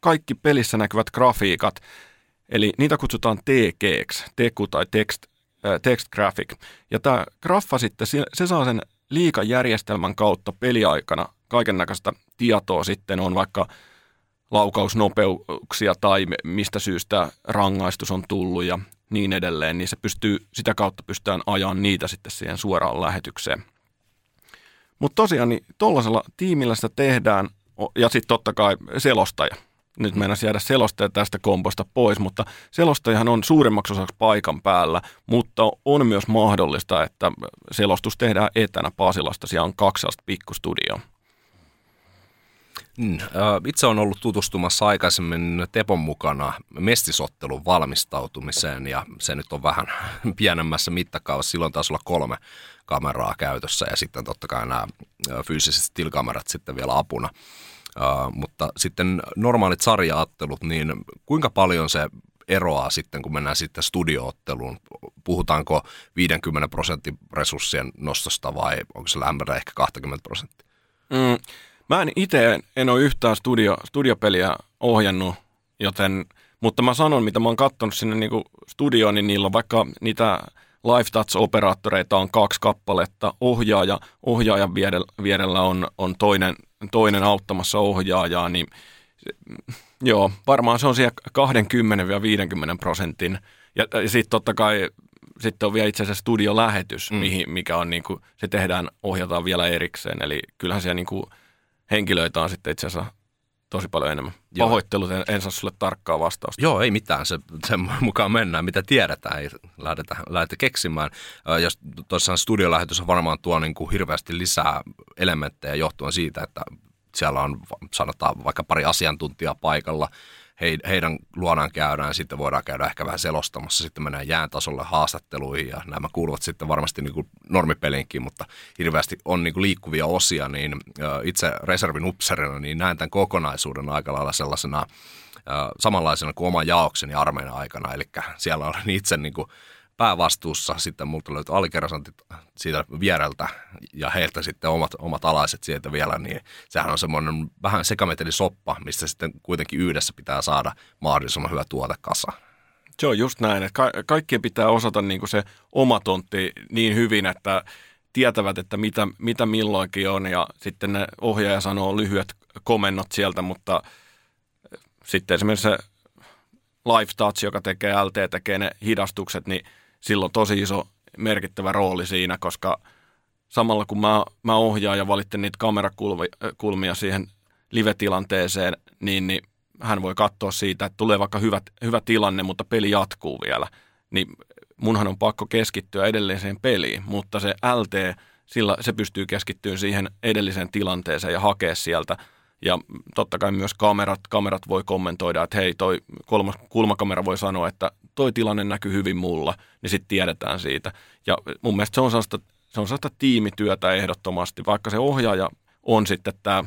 kaikki pelissä näkyvät grafiikat. Eli niitä kutsutaan TGX, teku tai text, text graphic. Ja tämä graffa sitten, se saa sen liikajärjestelmän kautta peliaikana kaiken näköistä tietoa sitten on vaikka laukausnopeuksia tai mistä syystä rangaistus on tullut ja niin edelleen, niin se pystyy, sitä kautta pystytään ajamaan niitä sitten siihen suoraan lähetykseen. Mutta tosiaan niin tuollaisella tiimillä sitä tehdään, ja sitten totta kai selostaja. Nyt mennään jäädä selostaja tästä komposta pois, mutta selostajahan on suurimmaksi osaksi paikan päällä, mutta on myös mahdollista, että selostus tehdään etänä Pasilasta. Siellä on kaksi pikkustudioa. Mm, itse olen ollut tutustumassa aikaisemmin Tepon mukana mestisottelun valmistautumiseen ja se nyt on vähän pienemmässä mittakaavassa. Silloin taisi olla kolme kameraa käytössä ja sitten totta kai nämä fyysiset stilkamerat sitten vielä apuna. Uh, mutta sitten normaalit sarjaattelut, niin kuinka paljon se eroaa sitten, kun mennään sitten studiootteluun? Puhutaanko 50 prosentin resurssien nostosta vai onko se lämmöllä ehkä 20 prosenttia? Mm, mä en itse en ole yhtään studio, studiopeliä ohjannut, joten, mutta mä sanon, mitä mä oon katsonut sinne niin studioon, niin niillä on vaikka niitä Live Touch-operaattoreita on kaksi kappaletta, ohjaaja, ohjaajan vierellä on, on toinen, toinen auttamassa ohjaajaa, niin joo, varmaan se on siellä 20-50 prosentin. Ja, ja sitten totta kai sitten on vielä itse asiassa studiolähetys, mm. mihin, mikä on niin kuin, se tehdään, ohjataan vielä erikseen. Eli kyllähän siellä niin kuin henkilöitä on sitten itse asiassa tosi paljon enemmän. Joo. Pahoittelut, en, en saa sulle tarkkaa vastausta. Joo, ei mitään. Se, sen mukaan mennään, mitä tiedetään, ei lähdetä, lähdetä keksimään. Jos tuossa studiolähetys varmaan tuo niin kuin hirveästi lisää elementtejä johtuen siitä, että siellä on sanotaan vaikka pari asiantuntijaa paikalla, he, heidän luonaan käydään, sitten voidaan käydä ehkä vähän selostamassa, sitten mennään jään tasolle haastatteluihin ja nämä kuuluvat sitten varmasti niin kuin normipelinkin, mutta hirveästi on niin kuin liikkuvia osia, niin itse reservin upserina niin näen tämän kokonaisuuden aika lailla sellaisena samanlaisena kuin oma jaokseni armeijan aikana, eli siellä olen itse niin kuin päävastuussa, sitten multa löytyi alikersantit siitä viereltä ja heiltä sitten omat, omat alaiset sieltä vielä, niin sehän on semmoinen vähän soppa, mistä sitten kuitenkin yhdessä pitää saada mahdollisimman hyvä tuote kasa. Se on just näin, että ka- kaikkien pitää osata niin kuin se oma tontti niin hyvin, että tietävät, että mitä, mitä milloinkin on ja sitten ne ohjaaja sanoo lyhyet komennot sieltä, mutta sitten esimerkiksi se Live Touch, joka tekee LT, tekee ne hidastukset, niin silloin tosi iso merkittävä rooli siinä, koska samalla kun mä, mä ohjaan ja valitsen niitä kamerakulmia siihen live-tilanteeseen, niin, niin hän voi katsoa siitä, että tulee vaikka hyvä, hyvä tilanne, mutta peli jatkuu vielä. Niin munhan on pakko keskittyä edelliseen peliin, mutta se LT, sillä se pystyy keskittyä siihen edelliseen tilanteeseen ja hakea sieltä, Ja totta kai myös kamerat, kamerat voi kommentoida, että hei, toi kolmas kulmakamera voi sanoa, että toi tilanne näkyy hyvin mulla, niin sitten tiedetään siitä. Ja mun mielestä se on sellaista, se on sellaista tiimityötä ehdottomasti, vaikka se ohjaaja on sitten tämä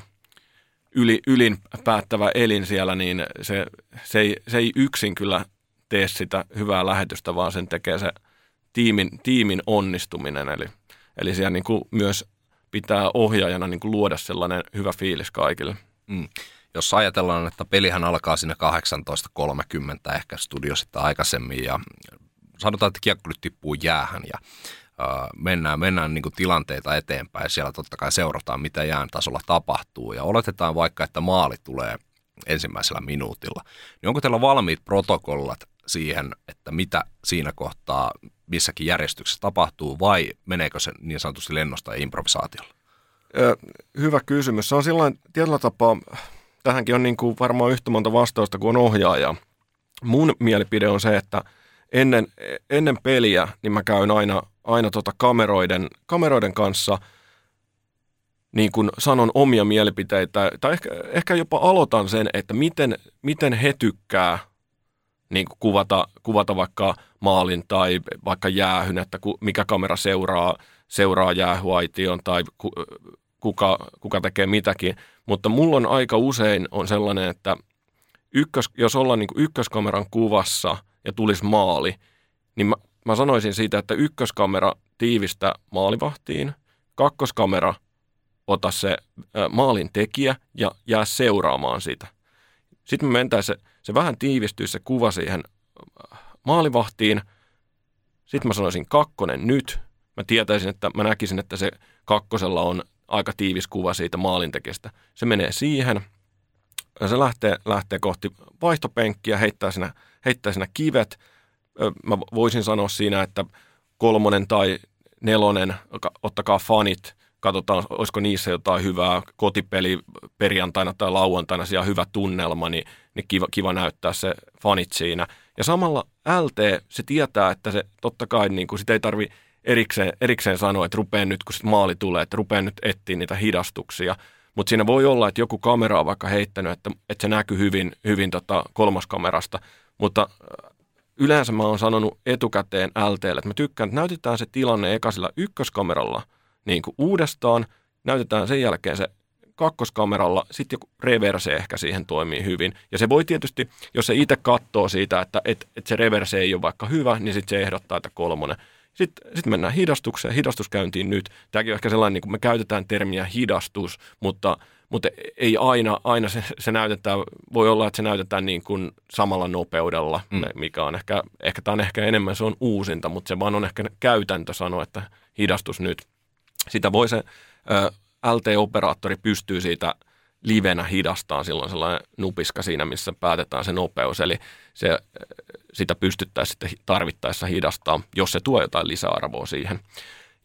yli, ylin päättävä elin siellä, niin se, se, ei, se ei yksin kyllä tee sitä hyvää lähetystä, vaan sen tekee se tiimin, tiimin onnistuminen. Eli, eli siellä niin kuin myös pitää ohjaajana niin kuin luoda sellainen hyvä fiilis kaikille. Mm. Jos ajatellaan, että pelihän alkaa siinä 18.30 ehkä studiossa aikaisemmin ja sanotaan, että kiekko nyt tippuu jäähän ja mennään, mennään niin kuin tilanteita eteenpäin. Siellä totta kai seurataan, mitä jään tasolla tapahtuu. Ja oletetaan vaikka, että maali tulee ensimmäisellä minuutilla. Niin onko teillä valmiit protokollat siihen, että mitä siinä kohtaa missäkin järjestyksessä tapahtuu, vai meneekö se niin sanotusti lennosta ja improvisaatiolla? Hyvä kysymys. Se on silloin tietyllä tapaa, tähänkin on niin kuin varmaan yhtä monta vastausta kuin on ohjaaja. Mun mielipide on se, että ennen, ennen peliä niin mä käyn aina aina tota kameroiden, kameroiden kanssa niin kuin sanon omia mielipiteitä, tai ehkä, ehkä jopa aloitan sen, että miten, miten he tykkää niin kuin kuvata, kuvata vaikka maalin tai vaikka jäähyn, että ku, mikä kamera seuraa, seuraa jäähyaition tai ku, kuka, kuka tekee mitäkin. Mutta mulla on aika usein on sellainen, että ykkös, jos ollaan niin kuin ykköskameran kuvassa ja tulisi maali, niin mä, mä sanoisin siitä, että ykköskamera tiivistä maalivahtiin, kakkoskamera ota se maalin tekijä ja jää seuraamaan sitä. Sitten me mentäisiin se, vähän tiivistyy se kuva siihen maalivahtiin. Sitten mä sanoisin kakkonen nyt. Mä tietäisin, että mä näkisin, että se kakkosella on aika tiivis kuva siitä maalintekijästä. Se menee siihen. Ja se lähtee, lähtee kohti vaihtopenkkiä, heittää siinä, heittää siinä kivet – mä voisin sanoa siinä, että kolmonen tai nelonen, ottakaa fanit, katsotaan, olisiko niissä jotain hyvää kotipeli perjantaina tai lauantaina, siellä hyvä tunnelma, niin, niin kiva, kiva näyttää se fanit siinä. Ja samalla LT, se tietää, että se totta kai, niin kuin sitä ei tarvi erikseen, erikseen sanoa, että rupeen nyt, kun sit maali tulee, että rupeen nyt etsiä niitä hidastuksia. Mutta siinä voi olla, että joku kamera on vaikka heittänyt, että, että se näkyy hyvin, hyvin tota kolmoskamerasta, mutta yleensä mä oon sanonut etukäteen LTlle, että mä tykkään, että näytetään se tilanne eka sillä ykköskameralla niin kuin uudestaan, näytetään sen jälkeen se kakkoskameralla, sitten joku reverse ehkä siihen toimii hyvin. Ja se voi tietysti, jos se itse katsoo siitä, että et, et se reverse ei ole vaikka hyvä, niin sitten se ehdottaa, että kolmonen. Sitten, sitten mennään hidastukseen, hidastuskäyntiin nyt. Tämäkin on ehkä sellainen, niin kuin me käytetään termiä hidastus, mutta – mutta ei aina, aina se, se näytetään, voi olla, että se näytetään niin kuin samalla nopeudella, mm. mikä on ehkä, ehkä tämä on ehkä enemmän, se on uusinta, mutta se vaan on ehkä käytäntö sanoa, että hidastus nyt. Sitä voi se ö, LT-operaattori pystyy siitä livenä hidastaa silloin sellainen nupiska siinä, missä päätetään se nopeus, eli se, sitä pystyttäisiin sitten tarvittaessa hidastaa, jos se tuo jotain lisäarvoa siihen.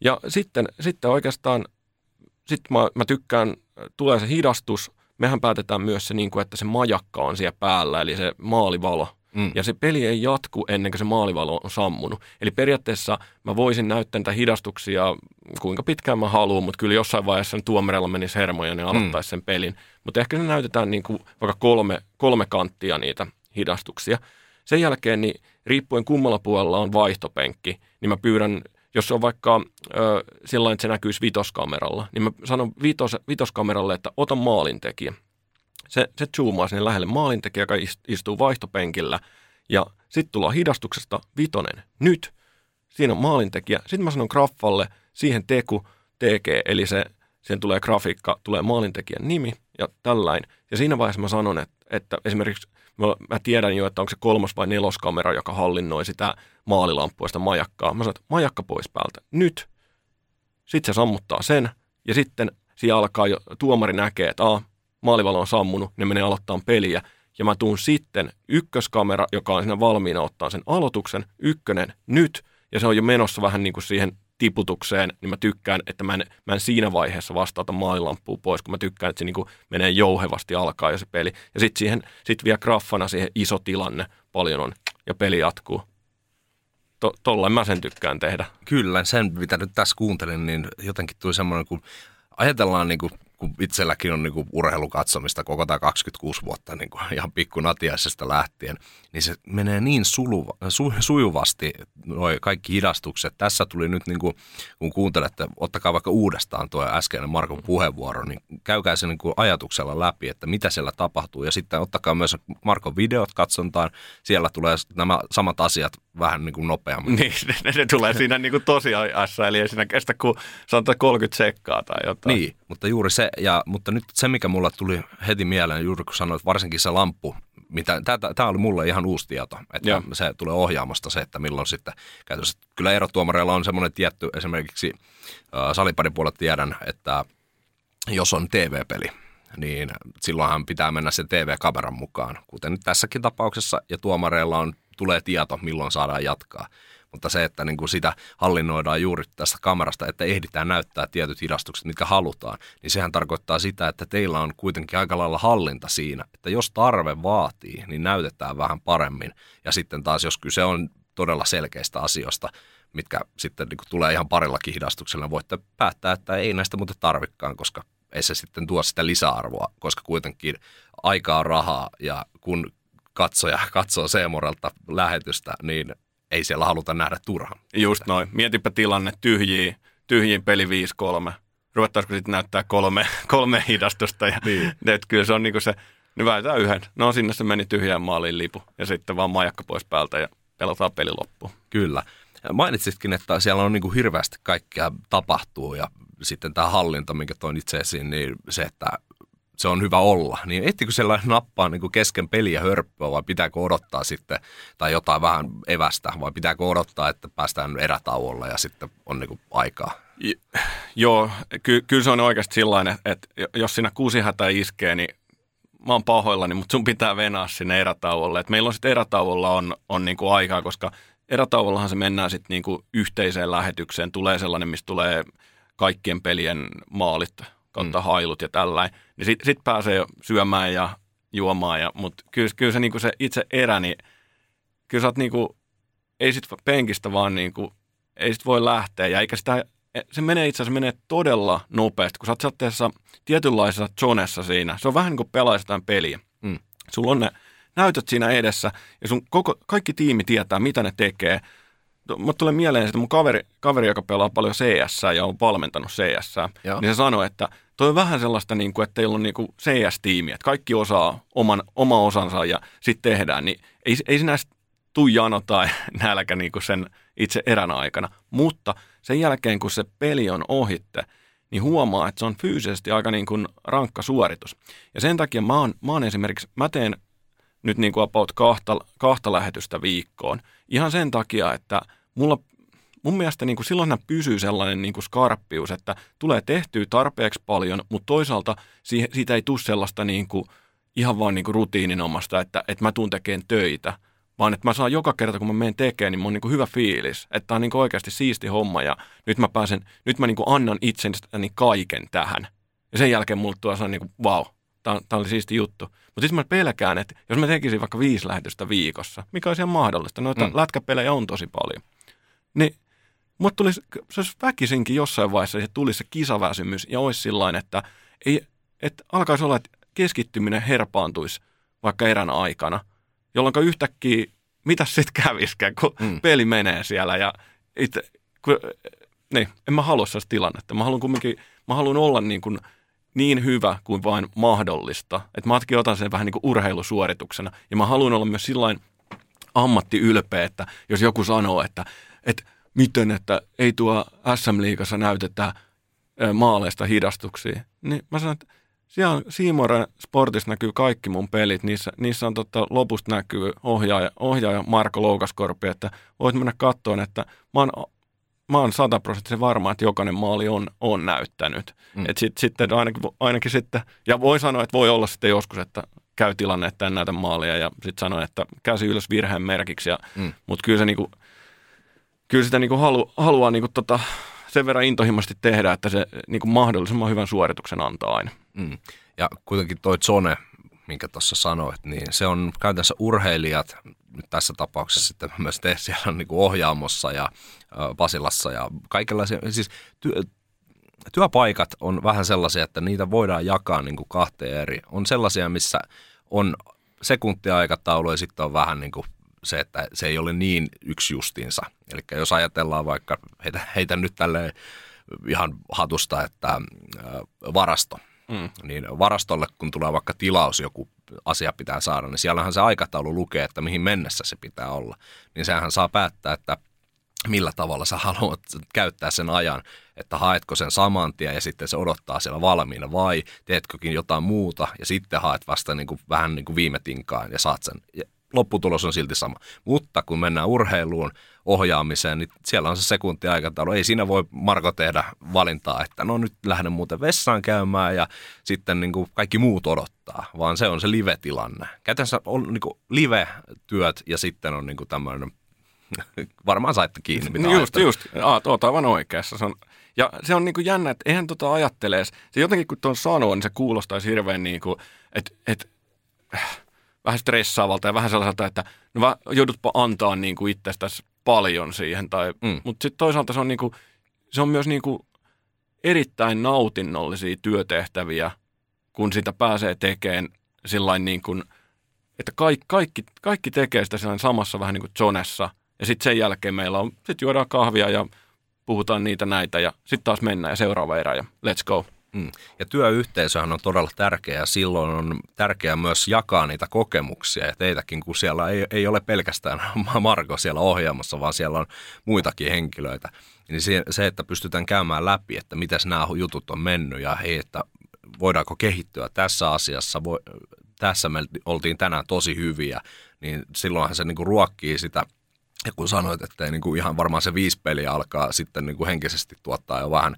Ja sitten, sitten oikeastaan sitten mä, mä tykkään, tulee se hidastus, mehän päätetään myös se, niin kuin, että se majakka on siellä päällä, eli se maalivalo. Mm. Ja se peli ei jatku ennen kuin se maalivalo on sammunut. Eli periaatteessa mä voisin näyttää niitä hidastuksia kuinka pitkään mä haluan, mutta kyllä jossain vaiheessa tuomarella menisi hermoja ja ne aloittaisi mm. sen pelin. Mutta ehkä se näytetään niin kuin vaikka kolme, kolme kanttia niitä hidastuksia. Sen jälkeen, niin riippuen kummalla puolella on vaihtopenkki, niin mä pyydän jos se on vaikka ö, sillä että se näkyisi vitoskameralla, niin mä sanon vitos, vitoskameralle, että ota maalintekijä. Se, se zoomaa sinne lähelle maalintekijä, joka istuu vaihtopenkillä. Ja sitten tullaan hidastuksesta vitonen. Nyt. Siinä on maalintekijä. Sitten mä sanon graffalle siihen teku, TG, eli se, siihen tulee grafiikka, tulee maalintekijän nimi ja tällain. Ja siinä vaiheessa mä sanon, että, että esimerkiksi mä tiedän jo, että onko se kolmas vai neloskamera, joka hallinnoi sitä maalilamppuista majakkaa. Mä sanon, että majakka pois päältä. Nyt. Sitten se sammuttaa sen ja sitten siellä alkaa jo, tuomari näkee, että a, maalivalo on sammunut, ne menee aloittaa peliä. Ja mä tuun sitten ykköskamera, joka on siinä valmiina ottaa sen aloituksen, ykkönen nyt, ja se on jo menossa vähän niin kuin siihen tiputukseen, niin mä tykkään, että mä en, mä en siinä vaiheessa vastaata maalilampua pois, kun mä tykkään, että se niin menee jouhevasti alkaa jo se peli. Ja sitten siihen, sit vielä graffana siihen iso tilanne paljon on, ja peli jatkuu. To, tollain mä sen tykkään tehdä. Kyllä, sen mitä nyt tässä kuuntelin, niin jotenkin tuli semmoinen, kun ajatellaan niin kuin kun itselläkin on niin kuin urheilukatsomista koko tämä 26 vuotta niin kuin ihan pikkunatiaisesta lähtien, niin se menee niin suluva, su, sujuvasti, noi kaikki hidastukset. Tässä tuli nyt, niin kuin, kun kuuntelette, ottakaa vaikka uudestaan tuo äskeinen Markon puheenvuoro, niin käykää se niin kuin ajatuksella läpi, että mitä siellä tapahtuu. Ja sitten ottakaa myös Markon videot katsontaan. Siellä tulee nämä samat asiat vähän niin kuin nopeammin. Niin, ne, ne tulee siinä niin kuin tosiajassa, eli ei siinä kestä kuin sanotaan 30 sekkaa tai jotain. Niin, mutta juuri se, ja, mutta nyt se, mikä mulla tuli heti mieleen, juuri kun sanoit, varsinkin se lamppu, mitä, tämä oli mulle ihan uusi tieto, että Joo. se tulee ohjaamasta se, että milloin sitten käytössä. Kyllä erotuomareilla on semmoinen tietty, esimerkiksi äh, salipadin puolella tiedän, että jos on TV-peli, niin silloinhan pitää mennä sen TV-kameran mukaan, kuten nyt tässäkin tapauksessa, ja tuomareilla on, tulee tieto, milloin saadaan jatkaa. Mutta se, että niin kuin sitä hallinnoidaan juuri tästä kamerasta, että ehditään näyttää tietyt hidastukset, mitkä halutaan, niin sehän tarkoittaa sitä, että teillä on kuitenkin aika lailla hallinta siinä, että jos tarve vaatii, niin näytetään vähän paremmin. Ja sitten taas, jos kyse on todella selkeistä asioista, mitkä sitten niin kuin tulee ihan parilla hidastuksella, niin voitte päättää, että ei näistä muuten tarvikkaan, koska ei se sitten tuo sitä lisäarvoa, koska kuitenkin aikaa rahaa ja kun katsoja katsoo Seemorelta lähetystä, niin ei siellä haluta nähdä turhaan. Just noin. Mietipä tilanne tyhjiin, tyhjiin peli 5-3. Ruvettaisiko sitten näyttää kolme, kolme hidastusta. Ja niin. et kyllä se on niinku se, niin väitään yhden. No sinne se meni tyhjään maaliin lipu ja sitten vaan majakka pois päältä ja pelataan peli loppuun. Kyllä. Mainitsitkin, että siellä on niinku hirveästi kaikkea tapahtuu ja sitten tämä hallinta, minkä toin itse esiin, niin se, että se on hyvä olla. Niin ehtikö sellainen nappaa niin kuin kesken peliä hörppöä vai pitääkö odottaa sitten, tai jotain vähän evästä, vai pitääkö odottaa, että päästään erätauolla ja sitten on niin kuin aikaa? J- joo, ky- kyllä se on oikeasti sellainen, että jos siinä kuusi hätä iskee, niin mä oon pahoillani, mutta sun pitää venaa sinne erätauolle. Et meillä on sitten erätauolla on, on niin kuin aikaa, koska erätauollahan se mennään sitten niin kuin yhteiseen lähetykseen. Tulee sellainen, mistä tulee kaikkien pelien maalit kautta mm. hailut ja tällainen, niin sitten sit pääsee syömään ja juomaan. Ja, mutta kyllä, kyllä se, niinku se itse erä, niin kyllä sä oot niinku, ei sit penkistä vaan niinku, ei sit voi lähteä. Ja eikä sitä, e, se menee itse asiassa menee todella nopeasti, kun sä oot sellaisessa tietynlaisessa zonessa siinä. Se on vähän niin kuin pelaisi peliä. Mm. Sulla on ne näytöt siinä edessä ja sun koko, kaikki tiimi tietää, mitä ne tekee. Mutta tulee mieleen, että mun kaveri, kaveri, joka pelaa paljon CS ja on valmentanut CS, Joo. niin se sanoi, että toi on vähän sellaista, niin kuin, että teillä on niin kuin CS-tiimi, että kaikki osaa oman, oma osansa ja sitten tehdään, niin ei, ei sinä tuu jano tai nälkä niin kuin sen itse erän aikana, mutta sen jälkeen, kun se peli on ohitte, niin huomaa, että se on fyysisesti aika niin kuin rankka suoritus. Ja sen takia mä oon, mä oon esimerkiksi, mä teen nyt niin kuin about kahta, kahta lähetystä viikkoon. Ihan sen takia, että mulla mun mielestä niin kuin silloin pysyy sellainen niin kuin skarppius, että tulee tehtyä tarpeeksi paljon, mutta toisaalta siitä ei tule sellaista niin kuin, ihan vaan niin kuin rutiininomasta, että, että mä tuun tekemään töitä, vaan että mä saan joka kerta, kun mä menen tekemään, niin mun on niin kuin hyvä fiilis, että tämä on niin kuin oikeasti siisti homma ja nyt mä pääsen, nyt mä niin kuin annan itseni kaiken tähän. Ja sen jälkeen mulle on niin kuin, wow, tämä oli siisti juttu. Mutta sitten mä pelkään, että jos mä tekisin vaikka viisi lähetystä viikossa, mikä olisi ihan mahdollista, noita mm. lätkäpelejä on tosi paljon, niin mutta tulisi, se olisi väkisinkin jossain vaiheessa, että tulisi se kisaväsymys ja olisi sillä että, ei, että alkaisi olla, että keskittyminen herpaantuisi vaikka erän aikana, jolloin yhtäkkiä, mitä sitten kävisikään, kun mm. peli menee siellä ja itse, kun, niin, en mä halua sellaista tilannetta. Mä haluan kumminkin, mä haluan olla niin, kuin, niin hyvä kuin vain mahdollista. Että mä otan sen vähän niin kuin urheilusuorituksena. Ja mä haluan olla myös sillain ammattiylpeä, että jos joku sanoo, että, että miten, että ei tuo SM-liigassa näytetä maaleista hidastuksia. Niin mä sanon, että siellä Siimoren Sportissa näkyy kaikki mun pelit. Niissä, niissä on totta, lopusta näkyy ohjaaja, ohjaaja Marko Loukaskorpi, että voit mennä kattoon, että mä oon, mä oon sataprosenttisen varma, että jokainen maali on, on näyttänyt. Mm. Et sit, sitten ainakin, ainakin sitten, ja voi sanoa, että voi olla sitten joskus, että käy tilanne, että en näytä maalia ja sitten sanoa, että käsi ylös virheen merkiksi. Ja, mm. Mutta kyllä se niinku, kyllä sitä niin kuin halu, haluaa niin kuin tota, sen verran intohimoisesti tehdä, että se niin kuin mahdollisimman hyvän suorituksen antaa aina. Mm. Ja kuitenkin toi zone, minkä tuossa sanoit, niin se on käytännössä urheilijat, nyt tässä tapauksessa sitten myös te siellä niin kuin ohjaamossa ja Pasilassa ja kaikenlaisia, siis ty- työpaikat on vähän sellaisia, että niitä voidaan jakaa niin kuin kahteen eri. On sellaisia, missä on sekuntiaikataulu ja sitten on vähän niin kuin se, että se ei ole niin yksi justiinsa. Eli jos ajatellaan vaikka, heitä, heitä nyt tälle ihan hatusta, että äh, varasto, mm. niin varastolle kun tulee vaikka tilaus, joku asia pitää saada, niin siellähän se aikataulu lukee, että mihin mennessä se pitää olla. Niin sehän saa päättää, että millä tavalla sä haluat käyttää sen ajan, että haetko sen saman tien ja sitten se odottaa siellä valmiina vai teetkökin jotain muuta ja sitten haet vasta niin kuin, vähän niin kuin viime tinkaan ja saat sen. Lopputulos on silti sama. Mutta kun mennään urheiluun, ohjaamiseen, niin siellä on se sekuntiaikataulu. Ei siinä voi Marko tehdä valintaa, että no nyt lähden muuten vessaan käymään ja sitten niin kuin kaikki muut odottaa, vaan se on se live-tilanne. Käytännössä on niin kuin live-työt ja sitten on niin kuin tämmöinen Varmaan saitte kiinni. Mitä just, just. Aa, tuota aivan oikeassa. Se on, ja se on niin kuin jännä, että eihän tota ajattelee. Se jotenkin kun tuon sanoo, niin se kuulostaisi hirveän niin kuin, että, että vähän stressaavalta ja vähän sellaiselta, että no joudutpa antaa niin kuin itsestäsi paljon siihen. Tai, mm. Mutta sitten toisaalta se on, niin kuin, se on myös niin kuin erittäin nautinnollisia työtehtäviä, kun sitä pääsee tekemään sillain niin kuin, että kaikki, kaikki, kaikki tekee sitä samassa vähän niin kuin zonessa – ja sitten sen jälkeen meillä on, sitten juodaan kahvia ja puhutaan niitä näitä ja sitten taas mennään ja seuraava erä ja let's go. Mm. Ja työyhteisöhän on todella tärkeä ja silloin on tärkeää myös jakaa niitä kokemuksia ja teitäkin, kun siellä ei, ei ole pelkästään Marko siellä ohjaamassa, vaan siellä on muitakin henkilöitä. Niin se, se, että pystytään käymään läpi, että miten nämä jutut on mennyt ja hei, että voidaanko kehittyä tässä asiassa, voi, tässä me oltiin tänään tosi hyviä, niin silloinhan se niinku ruokkii sitä – ja kun sanoit, että ei niin kuin ihan varmaan se viisi peliä alkaa sitten niin kuin henkisesti tuottaa jo vähän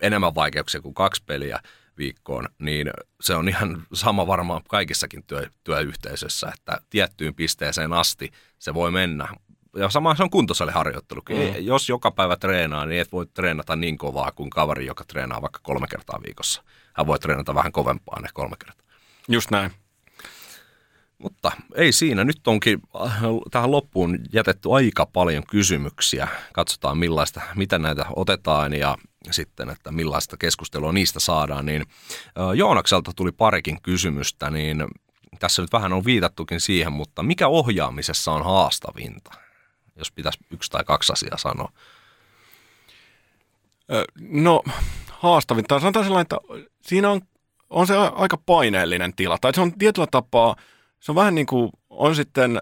enemmän vaikeuksia kuin kaksi peliä viikkoon, niin se on ihan sama varmaan kaikissakin työ, työyhteisössä, että tiettyyn pisteeseen asti se voi mennä. Ja sama se on kuntosaliharjoittelukin. Mm. Jos joka päivä treenaa, niin et voi treenata niin kovaa kuin kaveri, joka treenaa vaikka kolme kertaa viikossa. Hän voi treenata vähän kovempaa ne kolme kertaa. Just näin. Mutta ei siinä. Nyt onkin äh, tähän loppuun jätetty aika paljon kysymyksiä. Katsotaan millaista, mitä näitä otetaan ja sitten, että millaista keskustelua niistä saadaan. Niin äh, Joonakselta tuli parikin kysymystä, niin tässä nyt vähän on viitattukin siihen, mutta mikä ohjaamisessa on haastavinta? Jos pitäisi yksi tai kaksi asiaa sanoa. No haastavinta. Sanotaan sellainen, että siinä on, on se aika paineellinen tila. Tai se on tietyllä tapaa – se on vähän niin kuin, on sitten,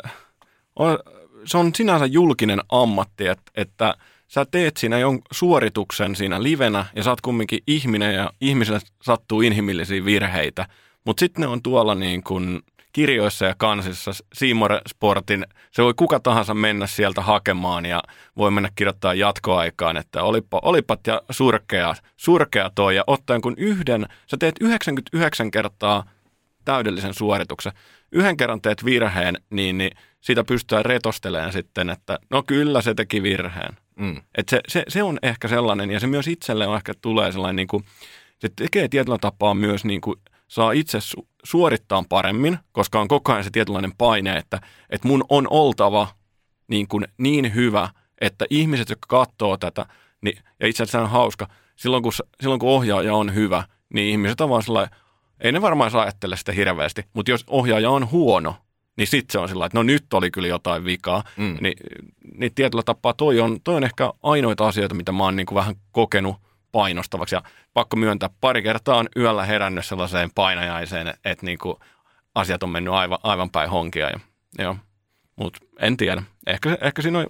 on, se on sinänsä julkinen ammatti, että, että sä teet siinä jon suorituksen siinä livenä ja sä oot kumminkin ihminen ja ihmiselle sattuu inhimillisiä virheitä, mutta sitten ne on tuolla niin kuin kirjoissa ja kansissa. Seymour Sportin, se voi kuka tahansa mennä sieltä hakemaan ja voi mennä kirjoittaa jatkoaikaan, että olipa, olipat ja surkea, surkea toi. Ja ottaen kun yhden, sä teet 99 kertaa täydellisen suorituksen yhden kerran teet virheen, niin, niin siitä pystytään retostelemaan sitten, että no kyllä se teki virheen. Mm. Et se, se, se, on ehkä sellainen, ja se myös itselle on ehkä tulee sellainen, niin kuin, se tekee tietyllä tapaa myös niin kuin, saa itse su- suorittaa paremmin, koska on koko ajan se tietynlainen paine, että, että mun on oltava niin, kuin niin hyvä, että ihmiset, jotka katsoo tätä, niin, ja itse asiassa on hauska, silloin kun, silloin kun ohjaaja on hyvä, niin ihmiset on vaan sellainen, ei ne varmaan saa ajattele sitä hirveästi, mutta jos ohjaaja on huono, niin sitten se on sillä että no nyt oli kyllä jotain vikaa. Mm. Ni, niin tietyllä tapaa toi on, toi on ehkä ainoita asioita, mitä mä oon niin kuin vähän kokenut painostavaksi. Ja pakko myöntää, pari kertaa on yöllä herännyt sellaiseen painajaiseen, että niin kuin asiat on mennyt aivan, aivan päin honkia. Ja, joo. Mutta en tiedä. Ehkä, ehkä siinä on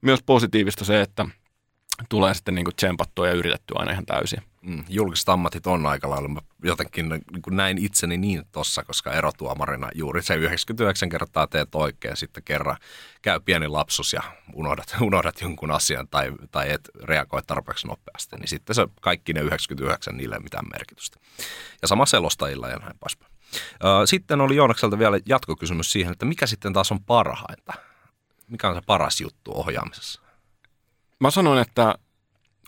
myös positiivista se, että tulee sitten niin kuin tsempattua ja yritettyä aina ihan täysin. Mm, julkiset ammatit on aika lailla. Mä jotenkin niin kuin näin itseni niin tossa, koska erotuomarina juuri se 99 kertaa teet oikein, sitten kerran käy pieni lapsus ja unohdat, unohdat jonkun asian tai, tai et reagoi tarpeeksi nopeasti, niin sitten se kaikki ne 99 niille ei mitään merkitystä. Ja sama selostajilla ja näin poispäin. Sitten oli Joonakselta vielä jatkokysymys siihen, että mikä sitten taas on parhainta? Mikä on se paras juttu ohjaamisessa? Mä sanoin, että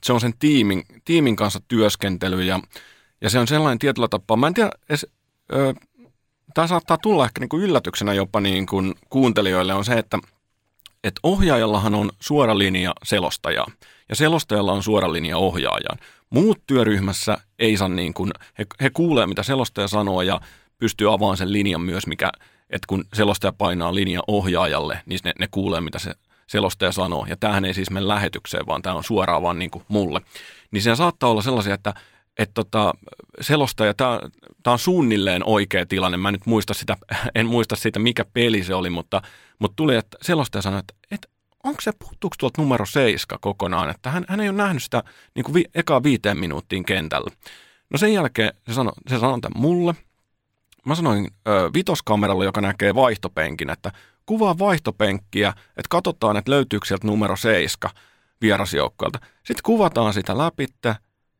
se on sen tiimin, tiimin kanssa työskentely ja, ja se on sellainen tietyllä tapaa. Mä en tiedä, edes, ö, tämä saattaa tulla ehkä niin kuin yllätyksenä jopa niin kuin kuuntelijoille on se, että että ohjaajallahan on suora linja selostajaa ja selostajalla on suora linja ohjaajaan. Muut työryhmässä ei saa niin kuin, he, he kuulee mitä selostaja sanoo ja pystyy avaamaan sen linjan myös, mikä, että kun selostaja painaa linja ohjaajalle, niin ne, ne kuulee mitä se selostaja sanoo. Ja tämähän ei siis mene lähetykseen, vaan tämä on suoraan vaan niin kuin mulle. Niin siinä saattaa olla sellaisia, että että tota, selostaja, tämä, on suunnilleen oikea tilanne. Mä nyt muista sitä, en muista sitä, mikä peli se oli, mutta, mutta tuli, että selostaja sanoi, että, että onko se, puuttuuko tuolta numero seiska kokonaan, että hän, hän ei ole nähnyt sitä niin kuin vi, ekaa viiteen minuuttiin kentällä. No sen jälkeen se sanoi, se sanoi tämän mulle. Mä sanoin ö, vitoskameralla, joka näkee vaihtopenkin, että kuvaa vaihtopenkkiä, että katsotaan, että löytyykö sieltä numero seiska vierasjoukkoilta. Sitten kuvataan sitä läpi,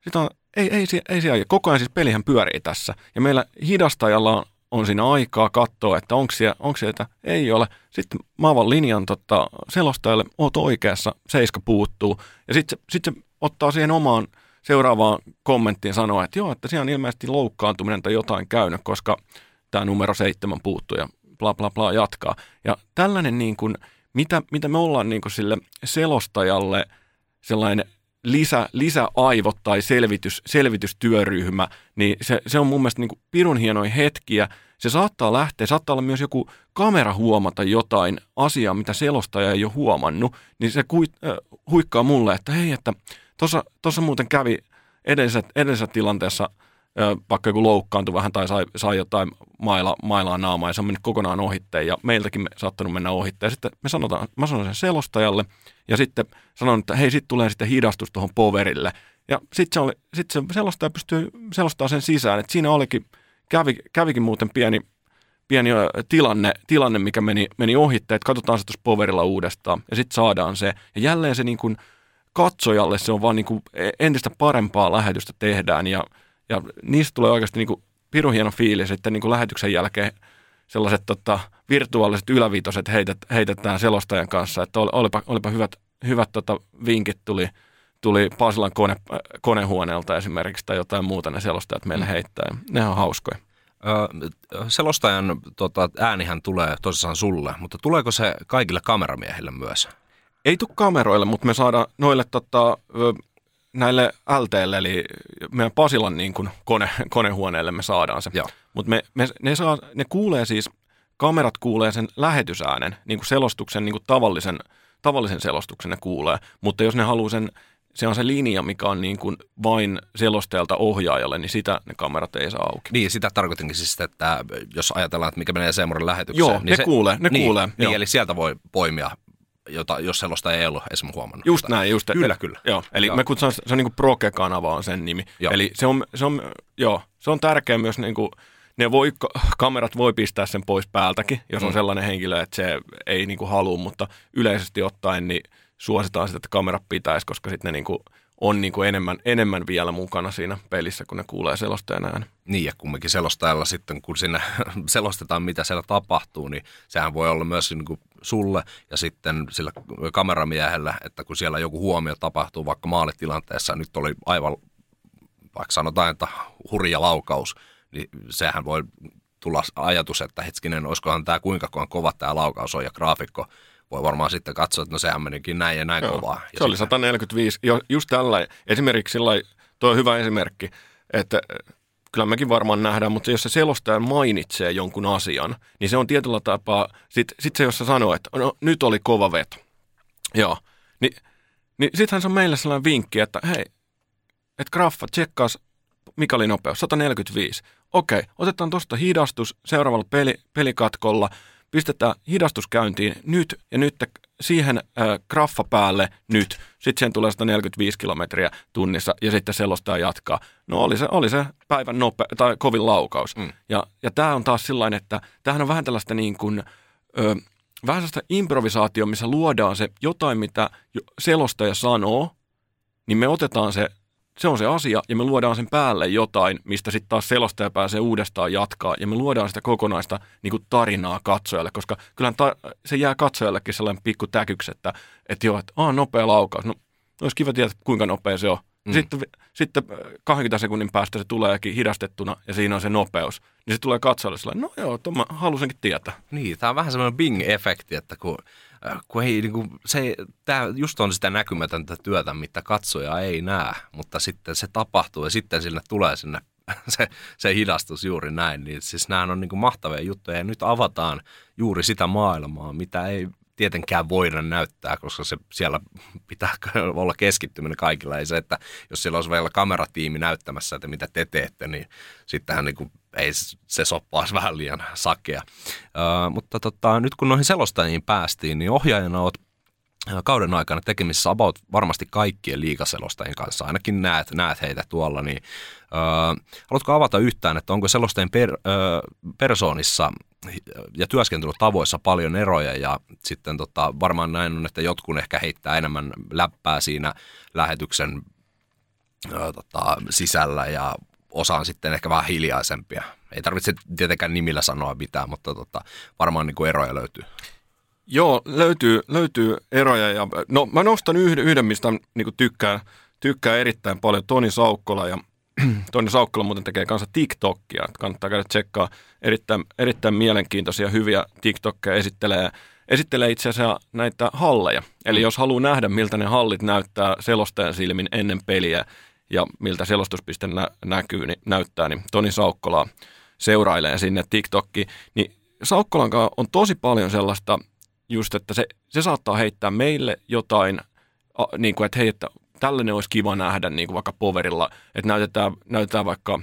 sitten on, ei, ei, ei, ei siellä, koko ajan siis pelihän pyörii tässä. Ja meillä hidastajalla on, on siinä aikaa katsoa, että onko siellä, onko sieltä, ei ole. Sitten mä avaan linjan tota, selostajalle, oot oikeassa, seiska puuttuu. Ja sitten sit se ottaa siihen omaan seuraavaan kommenttiin sanoa, että joo, että siellä on ilmeisesti loukkaantuminen tai jotain käynyt, koska tämä numero seitsemän puuttuu ja bla bla bla jatkaa. Ja tällainen niin kuin, mitä, mitä me ollaan niin kuin sille selostajalle sellainen lisä, lisäaivot tai selvitys, selvitystyöryhmä, niin se, se on mun mielestä niin kuin pirun hienoja hetkiä. Se saattaa lähteä, saattaa olla myös joku kamera huomata jotain asiaa, mitä selostaja ei ole huomannut, niin se kuit, äh, huikkaa mulle, että hei, että tuossa muuten kävi edellisessä, edellisessä tilanteessa – vaikka joku loukkaantui vähän tai sai, sai jotain maila, mailaa naamaa ja se on mennyt kokonaan ohitteen ja meiltäkin me saattanut mennä ohitteen. Sitten me sanotaan, mä sanon sen selostajalle ja sitten sanon, että hei, sitten tulee sitten hidastus tuohon poverille. Ja sitten se, oli, sit se selostaja pystyy selostamaan sen sisään, että siinä olikin, kävi, kävikin muuten pieni, pieni tilanne, tilanne, mikä meni, meni ohitteen, että katsotaan se tuossa poverilla uudestaan ja sitten saadaan se. Ja jälleen se niin kuin katsojalle se on vaan niin kuin e, entistä parempaa lähetystä tehdään ja ja niistä tulee oikeasti niin kuin pirun hieno fiilis, että niin kuin lähetyksen jälkeen sellaiset tota, virtuaaliset yläviitoset heitet, heitetään selostajan kanssa, että olipa, olipa hyvät, hyvät tota, vinkit tuli, tuli Pasilan kone, konehuoneelta esimerkiksi tai jotain muuta ne selostajat meille mm. heittää. Ne on hauskoja. Ö, selostajan tota, äänihän tulee tosissaan sulle, mutta tuleeko se kaikille kameramiehille myös? Ei tule kameroille, mutta me saadaan noille tota, näille LTL, eli meidän Pasilan niin kuin kone, konehuoneelle me saadaan se. Mutta me, me, ne, saa, ne kuulee siis, kamerat kuulee sen lähetysäänen, niin kuin selostuksen, niin kuin tavallisen, tavallisen selostuksen ne kuulee. Mutta jos ne haluaa sen, se on se linja, mikä on niin kuin vain selostajalta ohjaajalle, niin sitä ne kamerat ei saa auki. Niin, sitä tarkoitinkin siis, että jos ajatellaan, että mikä menee Seemorin lähetykseen. Joo, niin ne se, kuulee, ne niin, kuulee. Niin, eli sieltä voi poimia jota, jos sellaista ei ollut esimerkiksi huomannut. Just näin, just. Kyllä, kyllä. Joo, eli joo. me kutsutaan, se on niin kuin Proke-kanava on sen nimi. Joo. Eli se on, se on, joo, se on tärkeä myös niin kuin, ne voi, kamerat voi pistää sen pois päältäkin, jos on mm. sellainen henkilö, että se ei niin kuin halua, mutta yleisesti ottaen niin suositaan sitä, että kamera pitäisi, koska sitten ne niin kuin, on niin kuin enemmän, enemmän vielä mukana siinä pelissä, kun ne kuulee selostajan äänen. Niin, ja kumminkin selostajalla sitten, kun sinne selostetaan, mitä siellä tapahtuu, niin sehän voi olla myös niin kuin sulle ja sitten sillä kameramiehellä, että kun siellä joku huomio tapahtuu vaikka maalitilanteessa, nyt oli aivan, vaikka sanotaan, että hurja laukaus, niin sehän voi tulla ajatus, että hetkinen, olisikohan tämä kuinka kova tämä laukaus on ja graafikko voi varmaan sitten katsoa, että no sehän menikin näin ja näin Joo. kovaa. Ja se oli 145, just tällä, esimerkiksi sillä tuo on hyvä esimerkki, että kyllä mekin varmaan nähdään, mutta jos se selostaja mainitsee jonkun asian, niin se on tietyllä tapaa, sitten sit se jos se sanoo, että no, nyt oli kova veto, joo, niin, niin sittenhän se on meille sellainen vinkki, että hei, että graffa, tsekkaas, mikä oli nopeus, 145. Okei, otetaan tuosta hidastus seuraavalla peli, pelikatkolla, pistetään hidastuskäyntiin nyt ja nyt siihen äh, graffa päälle nyt. Sitten siihen tulee 145 kilometriä tunnissa ja sitten selostaa jatkaa. No oli se, oli se päivän nope, tai kovin laukaus. Mm. Ja, ja tämä on taas sellainen, että tämähän on vähän tällaista niin kuin, ö, vähän sellaista improvisaatio, missä luodaan se jotain, mitä selostaja sanoo, niin me otetaan se se on se asia, ja me luodaan sen päälle jotain, mistä sitten taas selostaja pääsee uudestaan jatkaa, ja me luodaan sitä kokonaista niin kuin tarinaa katsojalle, koska kyllähän ta- se jää katsojallekin sellainen pikku täkyks, että, että joo, että aah, nopea laukaus, no olisi kiva tietää, kuinka nopea se on. Mm. Sitten, sitten 20 sekunnin päästä se tuleekin hidastettuna ja siinä on se nopeus. Niin se tulee katsojalle sellainen, no joo, tuon mä halusinkin tietää. Niin, tämä on vähän semmoinen bing-efekti, että kun, kun ei, niin kuin, se, tämä just on sitä näkymätöntä työtä, mitä katsoja ei näe, mutta sitten se tapahtuu ja sitten sinne tulee sinne se, se hidastus juuri näin. Niin siis nämä on niin kuin mahtavia juttuja ja nyt avataan juuri sitä maailmaa, mitä ei tietenkään voida näyttää, koska se siellä pitää olla keskittyminen kaikilla. Ei se, että jos siellä olisi vielä kameratiimi näyttämässä, että mitä te teette, niin sittenhän niin kuin, ei se soppaisi vähän liian sakea. Uh, mutta tota, nyt kun noihin selostajiin päästiin, niin ohjaajana olet kauden aikana tekemisissä about varmasti kaikkien liikaselostajien kanssa, ainakin näet, näet heitä tuolla, niin äh, haluatko avata yhtään, että onko selostajien per, äh, persoonissa ja työskentelytavoissa paljon eroja ja sitten tota, varmaan näin on, että jotkut ehkä heittää enemmän läppää siinä lähetyksen äh, tota, sisällä ja osaan sitten ehkä vähän hiljaisempia. Ei tarvitse tietenkään nimillä sanoa mitään, mutta tota, varmaan niin kuin eroja löytyy. Joo, löytyy, löytyy eroja. Ja, no mä nostan yhden, yhden mistä niin tykkää, tykkää erittäin paljon, Toni Saukkola. Ja Toni Saukkola muuten tekee kanssa TikTokia. Kannattaa käydä tsekkaa erittäin, erittäin mielenkiintoisia, hyviä TikTokkeja. Esittelee, esittelee itse asiassa näitä halleja. Eli mm. jos haluaa nähdä, miltä ne hallit näyttää selostajan silmin ennen peliä ja miltä selostuspiste nä- näkyy, niin näyttää, niin Toni Saukkola seurailee sinne TikTokki. Niin Saukkolan on tosi paljon sellaista just, että se, se saattaa heittää meille jotain, a, niin kuin, että hei, että tällainen olisi kiva nähdä niin kuin vaikka poverilla, että näytetään, näytetään vaikka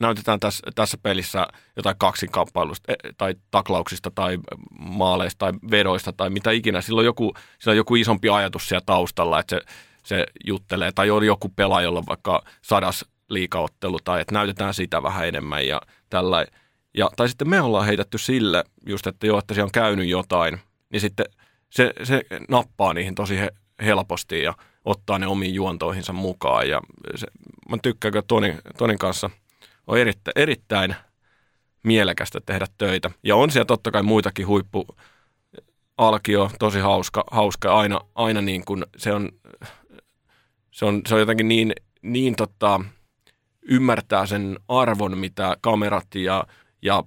näytetään tässä, tässä pelissä jotain kaksinkamppailusta e, tai taklauksista tai maaleista tai vedoista tai mitä ikinä. Sillä on joku, sillä on joku isompi ajatus siellä taustalla, että se, se juttelee. Tai on joku pelaaja, jolla vaikka sadas liikaottelu tai että näytetään sitä vähän enemmän ja tällä. Ja, tai sitten me ollaan heitetty sille just, että joo, että siellä on käynyt jotain, niin sitten se, se nappaa niihin tosi he, helposti ja ottaa ne omiin juontoihinsa mukaan. Ja se, mä tykkään, että Tonin, Tonin kanssa on erittäin, erittäin mielekästä tehdä töitä. Ja on siellä totta kai muitakin huippu, Alkio, tosi hauska, hauska aina, aina niin kuin se on, se on, se on jotenkin niin, niin tota, ymmärtää sen arvon, mitä kamerat ja ja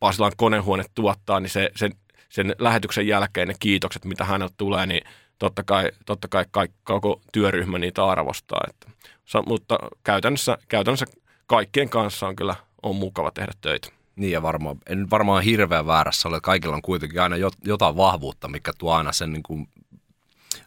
Pasilan konehuone tuottaa, niin se, sen, sen lähetyksen jälkeen ne kiitokset, mitä häneltä tulee, niin totta kai, totta kai kaikki, koko työryhmä niitä arvostaa. Että, mutta käytännössä, käytännössä kaikkien kanssa on kyllä on mukava tehdä töitä. Niin ja varmaan, en varmaan hirveän väärässä ole, kaikilla on kuitenkin aina jotain vahvuutta, mikä tuo aina sen niin kuin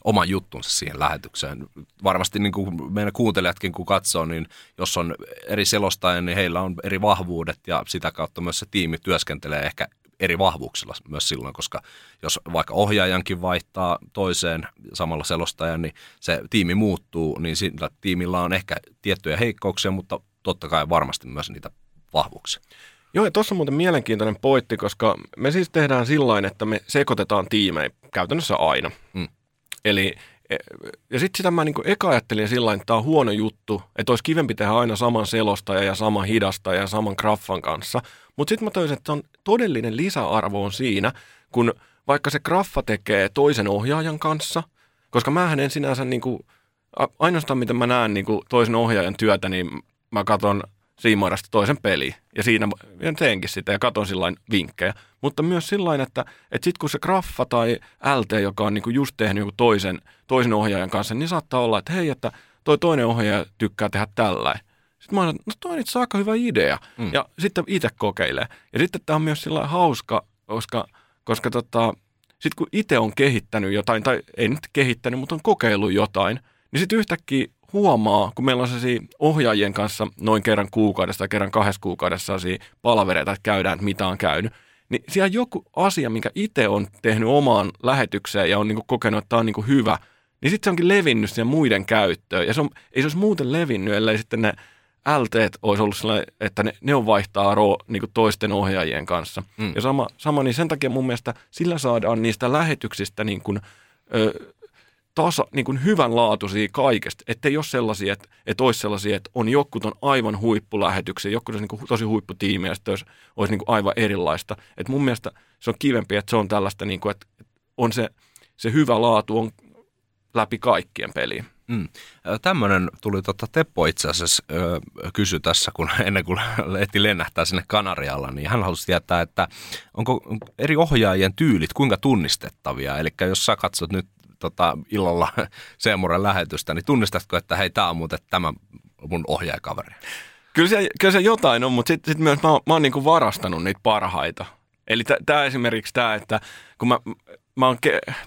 oman juttunsa siihen lähetykseen. Varmasti niin kuin meidän kuuntelijatkin kun katsoo, niin jos on eri selostaja, niin heillä on eri vahvuudet ja sitä kautta myös se tiimi työskentelee ehkä eri vahvuuksilla myös silloin, koska jos vaikka ohjaajankin vaihtaa toiseen samalla selostajan, niin se tiimi muuttuu, niin sillä tiimillä on ehkä tiettyjä heikkouksia, mutta totta kai varmasti myös niitä vahvuuksia. Joo, ja tuossa on muuten mielenkiintoinen pointti, koska me siis tehdään sillä että me sekoitetaan tiimejä käytännössä aina. Mm. Eli e, ja sitten sitä mä niinku eka ajattelin sillä että tämä on huono juttu, että olisi kivempi tehdä aina saman selostaja ja sama hidasta ja saman graffan kanssa. Mutta sitten mä toisin, että on todellinen lisäarvo on siinä, kun vaikka se graffa tekee toisen ohjaajan kanssa, koska mä en sinänsä niinku, ainoastaan mitä mä näen niinku toisen ohjaajan työtä, niin mä katson Siimoirasta toisen peli. Ja siinä teenkin sitä ja katon sillä vinkkejä. Mutta myös sillä että, että sitten kun se graffa tai LT, joka on niinku just tehnyt joku toisen, toisen ohjaajan kanssa, niin saattaa olla, että hei, että toi toinen ohjaaja tykkää tehdä tällä. Sitten mä olen, no toi on itse aika hyvä idea. Mm. Ja sitten itse kokeilee. Ja sitten tämä on myös sillä hauska, koska, koska tota, sitten kun itse on kehittänyt jotain, tai ei nyt kehittänyt, mutta on kokeillut jotain, niin sitten yhtäkkiä huomaa, kun meillä on sellaisia ohjaajien kanssa noin kerran kuukaudessa tai kerran kahdessa kuukaudessa sellaisia palavereita, että käydään, että mitä on käynyt, niin siellä joku asia, minkä itse on tehnyt omaan lähetykseen ja on niin kokenut, että tämä on niin hyvä, niin sitten se onkin levinnyt siihen muiden käyttöön. Ja se on, ei se olisi muuten levinnyt, ellei sitten ne LT olisi ollut sellainen, että ne, ne on vaihtaa ro, niin toisten ohjaajien kanssa. Mm. Ja sama, sama, niin sen takia mun mielestä sillä saadaan niistä lähetyksistä niin kuin, ö, tasa, niin kuin hyvänlaatuisia kaikesta, ettei ole sellaisia, että, että olisi sellaisia, että on joku on aivan huippulähetyksiä, joku on niin tosi huipputiimi ja olisi, olisi niin aivan erilaista. Et mun mielestä se on kivempi, että se on tällaista, niin kuin, että on se, se hyvä laatu on läpi kaikkien peliin. Mm. Tämmöinen tuli totta Teppo itse asiassa ö, kysy tässä, kun ennen kuin lehti lennähtää sinne Kanarialla, niin hän halusi tietää, että onko eri ohjaajien tyylit kuinka tunnistettavia. Eli jos sä katsot nyt tota, illalla Seemuren lähetystä, niin tunnistatko, että hei, tämä on muuten tämä mun ohjaajakaveri? Kyllä se, kyllä se jotain on, mutta sitten sit myös mä, mä oon niinku varastanut niitä parhaita. Eli tämä esimerkiksi tämä, että kun mä, mä, oon,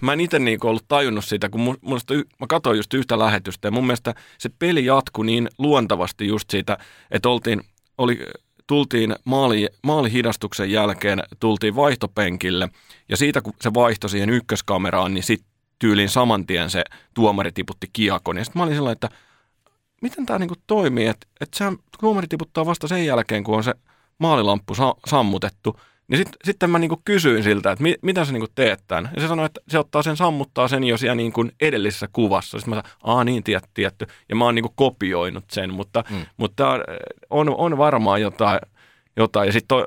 mä en itse niinku ollut tajunnut sitä, kun musta, mä katsoin just yhtä lähetystä ja mun mielestä se peli jatkui niin luontavasti just siitä, että oltiin, oli, tultiin maali, maalihidastuksen jälkeen, tultiin vaihtopenkille ja siitä kun se vaihtoi siihen ykköskameraan, niin sitten tyyliin saman tien se tuomari tiputti kiekon. Ja sitten mä olin sellainen, että miten tämä niinku toimii, että et sehän tuomari tiputtaa vasta sen jälkeen, kun on se maalilamppu sa- sammutettu. Niin sitten sit mä niinku kysyin siltä, että mi, mitä sä niinku teet tämän. Ja se sanoi, että se ottaa sen, sammuttaa sen jo siellä niinku edellisessä kuvassa. Sitten mä sanoin, aa niin, tietty, tietty. Ja mä oon niinku kopioinut sen, mutta, mm. mutta on, on varmaan jotain. jotain. Ja sitten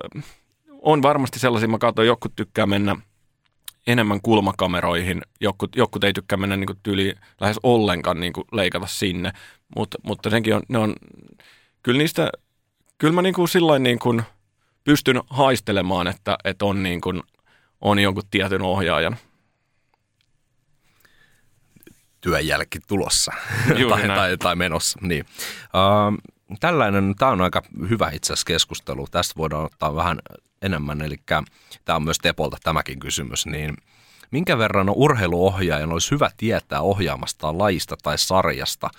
on varmasti sellaisia, mä katsoin, joku tykkää mennä – enemmän kulmakameroihin. Jokut, jokut ei tykkää mennä niin tyyli lähes ollenkaan niin leikata sinne, Mut, mutta senkin on, ne on, kyllä niistä, kyllä mä niin kuin sillain niin kuin pystyn haistelemaan, että, että on, niin kuin, on jonkun tietyn ohjaajan. Työnjälki tulossa tai, tai, tai, menossa. Niin. Uh, tällainen, tämä on aika hyvä itse asiassa keskustelu. Tästä voidaan ottaa vähän enemmän, eli tämä on myös Tepolta tämäkin kysymys, niin minkä verran urheiluohjaajan olisi hyvä tietää ohjaamastaan lajista tai sarjasta,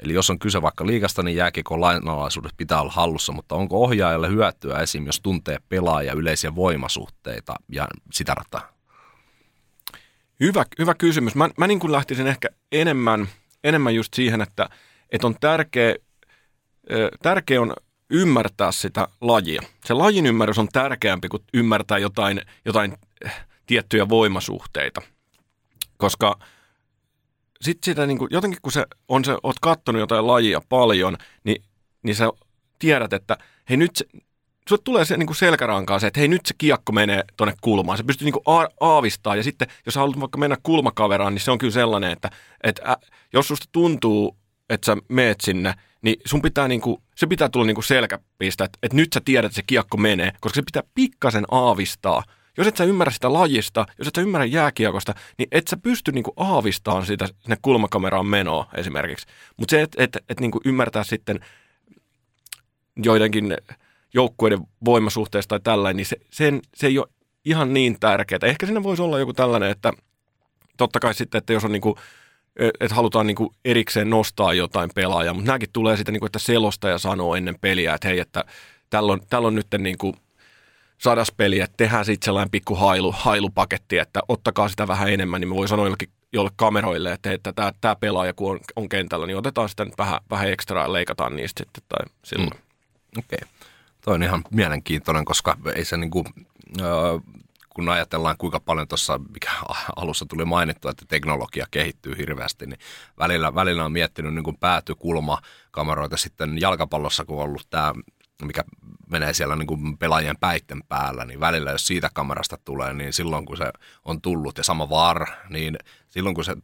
Eli jos on kyse vaikka liikasta, niin jääkiekon lainalaisuudet pitää olla hallussa, mutta onko ohjaajalle hyötyä esim. jos tuntee pelaaja yleisiä voimasuhteita ja sitä rataa? Hyvä, hyvä kysymys. Mä, mä niin kuin lähtisin ehkä enemmän, enemmän just siihen, että, että on tärkeä, tärkeä on ymmärtää sitä lajia. Se lajin ymmärrys on tärkeämpi kuin ymmärtää jotain, jotain eh, tiettyjä voimasuhteita. Koska sitten sitä niin kuin, jotenkin kun se on se, oot kattonut jotain lajia paljon, niin, niin sä tiedät, että hei nyt se, sulle tulee se niin kuin selkärankaan se, että hei nyt se kiekko menee tuonne kulmaan. Se pystyy niin kuin aavistaa ja sitten jos haluat vaikka mennä kulmakaveraan, niin se on kyllä sellainen, että, että ä, jos susta tuntuu, että sä meet sinne, niin sun pitää niinku, se pitää tulla niinku selkäpistä, että, että nyt sä tiedät, että se kiekko menee, koska se pitää pikkasen aavistaa. Jos et sä ymmärrä sitä lajista, jos et sä ymmärrä jääkiekosta, niin et sä pysty niinku aavistamaan sitä sinne kulmakameraan menoa esimerkiksi. Mutta se, että et, et niinku ymmärtää sitten joidenkin joukkueiden voimasuhteista tai tällainen, niin se, sen, se ei ole ihan niin tärkeää. Ehkä siinä voisi olla joku tällainen, että totta kai sitten, että jos on niinku että halutaan niin kuin erikseen nostaa jotain pelaajaa, mutta nämäkin tulee sitten, niin kuin, että selostaja sanoo ennen peliä, että hei, että tällä on, tällä on nyt niin kuin sadas peli, että tehdään sitten sellainen pikku hailu, hailupaketti, että ottakaa sitä vähän enemmän, niin me voi sanoa jollekin, jolle kameroille, että, että tämä, tämä pelaaja, kun on, on kentällä, niin otetaan sitä nyt vähän, vähän ekstraa ja leikataan niistä sitten tai silloin. Mm. Okei. Okay. Toi on ihan mielenkiintoinen, koska ei se niin kuin, kun ajatellaan kuinka paljon tuossa, mikä alussa tuli mainittua, että teknologia kehittyy hirveästi, niin välillä, välillä on miettinyt niin kuin päätykulmakameroita sitten jalkapallossa, kun on ollut tämä mikä menee siellä niin kuin pelaajien päitten päällä, niin välillä jos siitä kamerasta tulee, niin silloin kun se on tullut ja sama VAR, niin silloin kun se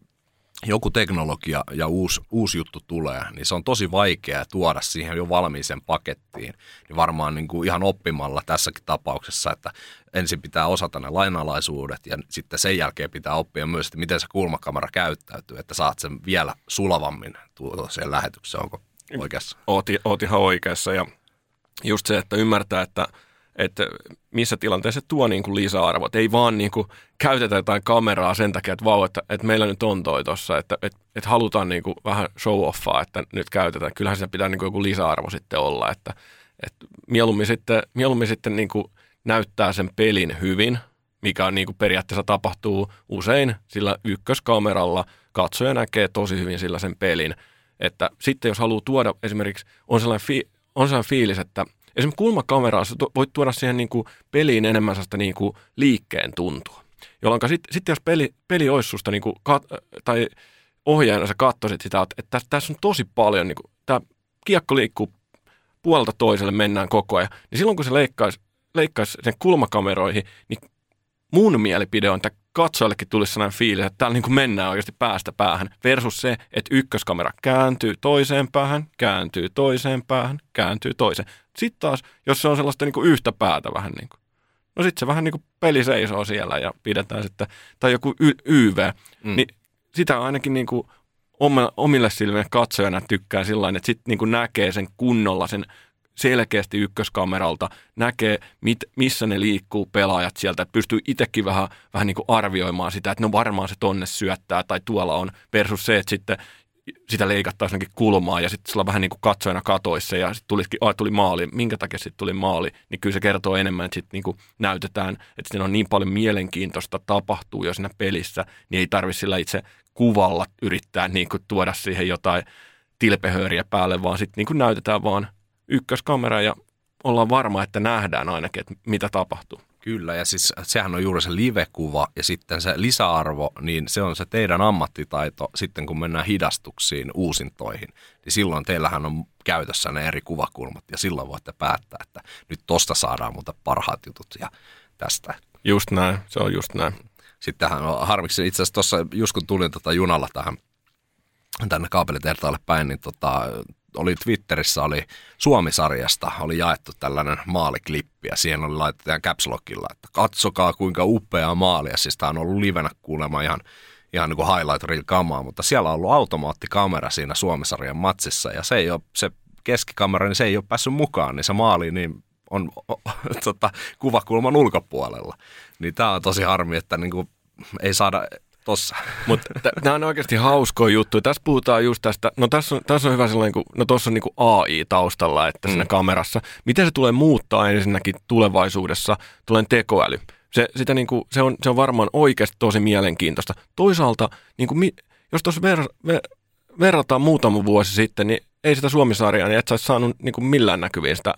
joku teknologia ja uusi, uusi juttu tulee, niin se on tosi vaikea tuoda siihen jo valmiiseen pakettiin. Niin varmaan niin kuin ihan oppimalla tässäkin tapauksessa, että ensin pitää osata ne lainalaisuudet ja sitten sen jälkeen pitää oppia myös, että miten se kulmakamera käyttäytyy, että saat sen vielä sulavammin tuoda siihen lähetykseen. Onko oikeassa? Oot, oot ihan oikeassa ja just se, että ymmärtää, että – että missä tilanteessa se tuo niin kuin lisäarvoa. Että ei vaan niin kuin käytetä jotain kameraa sen takia, että vau, että, että meillä nyt on toi tossa, että, että, että halutaan niin kuin vähän show-offaa, että nyt käytetään. Kyllähän se pitää niin kuin joku lisäarvo sitten olla, että, että mieluummin sitten, mieluummin sitten niin kuin näyttää sen pelin hyvin, mikä on niin kuin periaatteessa tapahtuu usein sillä ykköskameralla. Katsoja näkee tosi hyvin sillä sen pelin. Että sitten jos haluaa tuoda esimerkiksi, on sellainen, fi, on sellainen fiilis, että – Esimerkiksi kulmakamerassa voit tuoda siihen niin kuin peliin enemmän sellaista niin kuin liikkeen tuntua. Jolloin sitten sit jos peli, peli olisi susta, niin kuin kat, tai ohjaajana sä katsoisit sitä, että, että tässä on tosi paljon, niin kuin, tämä kiekko liikkuu puolelta toiselle, mennään koko ajan, niin silloin kun se leikkaisi, leikkaisi sen kulmakameroihin, niin mun mielipide on, että katsojallekin tulisi sellainen fiilis, että täällä niin kuin mennään oikeasti päästä päähän, versus se, että ykköskamera kääntyy toiseen päähän, kääntyy toiseen päähän, kääntyy toiseen. Sitten taas, jos se on sellaista niin kuin yhtä päätä vähän niin kuin, no sitten se vähän niin kuin peli seisoo siellä ja pidetään sitten, tai joku y- YV, mm. niin sitä ainakin niin kuin omille silmille katsojana tykkää sillä että sitten niin näkee sen kunnolla sen selkeästi ykköskameralta, näkee, mit, missä ne liikkuu pelaajat sieltä, että pystyy itsekin vähän, vähän niin kuin arvioimaan sitä, että no varmaan se tonne syöttää tai tuolla on, versus se, että sitten sitä leikattaisiin jonnekin kulmaa ja sitten sillä vähän niin kuin katsojana katoissa ja sitten tulikin, oh, tuli maali, minkä takia sitten tuli maali, niin kyllä se kertoo enemmän, että sitten niin näytetään, että siinä on niin paljon mielenkiintoista tapahtuu jo siinä pelissä, niin ei tarvitse sillä itse kuvalla yrittää niin kuin tuoda siihen jotain tilpehööriä päälle, vaan sitten niin näytetään vaan ykköskamera ja ollaan varma, että nähdään ainakin, että mitä tapahtuu. Kyllä, ja siis sehän on juuri se live-kuva ja sitten se lisäarvo, niin se on se teidän ammattitaito sitten kun mennään hidastuksiin, uusintoihin, niin silloin teillähän on käytössä ne eri kuvakulmat ja silloin voitte päättää, että nyt tosta saadaan mutta parhaat jutut ja tästä. Just näin, se on just näin. Sittenhän on harmiksi, itse asiassa tuossa just kun tulin tota junalla tähän tänne kaapelitehtaalle päin, niin tota, oli Twitterissä, oli Suomi-sarjasta, oli jaettu tällainen maaliklippi ja siihen oli laitettu caps lockilla, että katsokaa kuinka upea maali. Ja siis tämä on ollut livenä kuulemma ihan, ihan niin kuin highlight reel kamaa, mutta siellä on ollut automaattikamera siinä Suomi-sarjan matsissa ja se ei ole, se keskikamera, niin se ei ole päässyt mukaan, niin se maali niin on tota, kuvakulman ulkopuolella. Niin tämä on tosi harmi, että niin kuin ei saada tossa. Mutta nämä on oikeasti hauskoja juttuja. Tässä puhutaan just tästä, no tässä on, tässä on hyvä sellainen, kun, no tuossa on niin AI taustalla, että siinä mm. kamerassa. Miten se tulee muuttaa ensinnäkin tulevaisuudessa? Tulee tekoäly. Se, sitä niin kuin, se, on, se on varmaan oikeasti tosi mielenkiintoista. Toisaalta, niin kuin, jos tuossa ver, ver, verrataan muutama vuosi sitten, niin ei sitä Suomisarjaa, niin et sä saanut niin kuin millään näkyviin sitä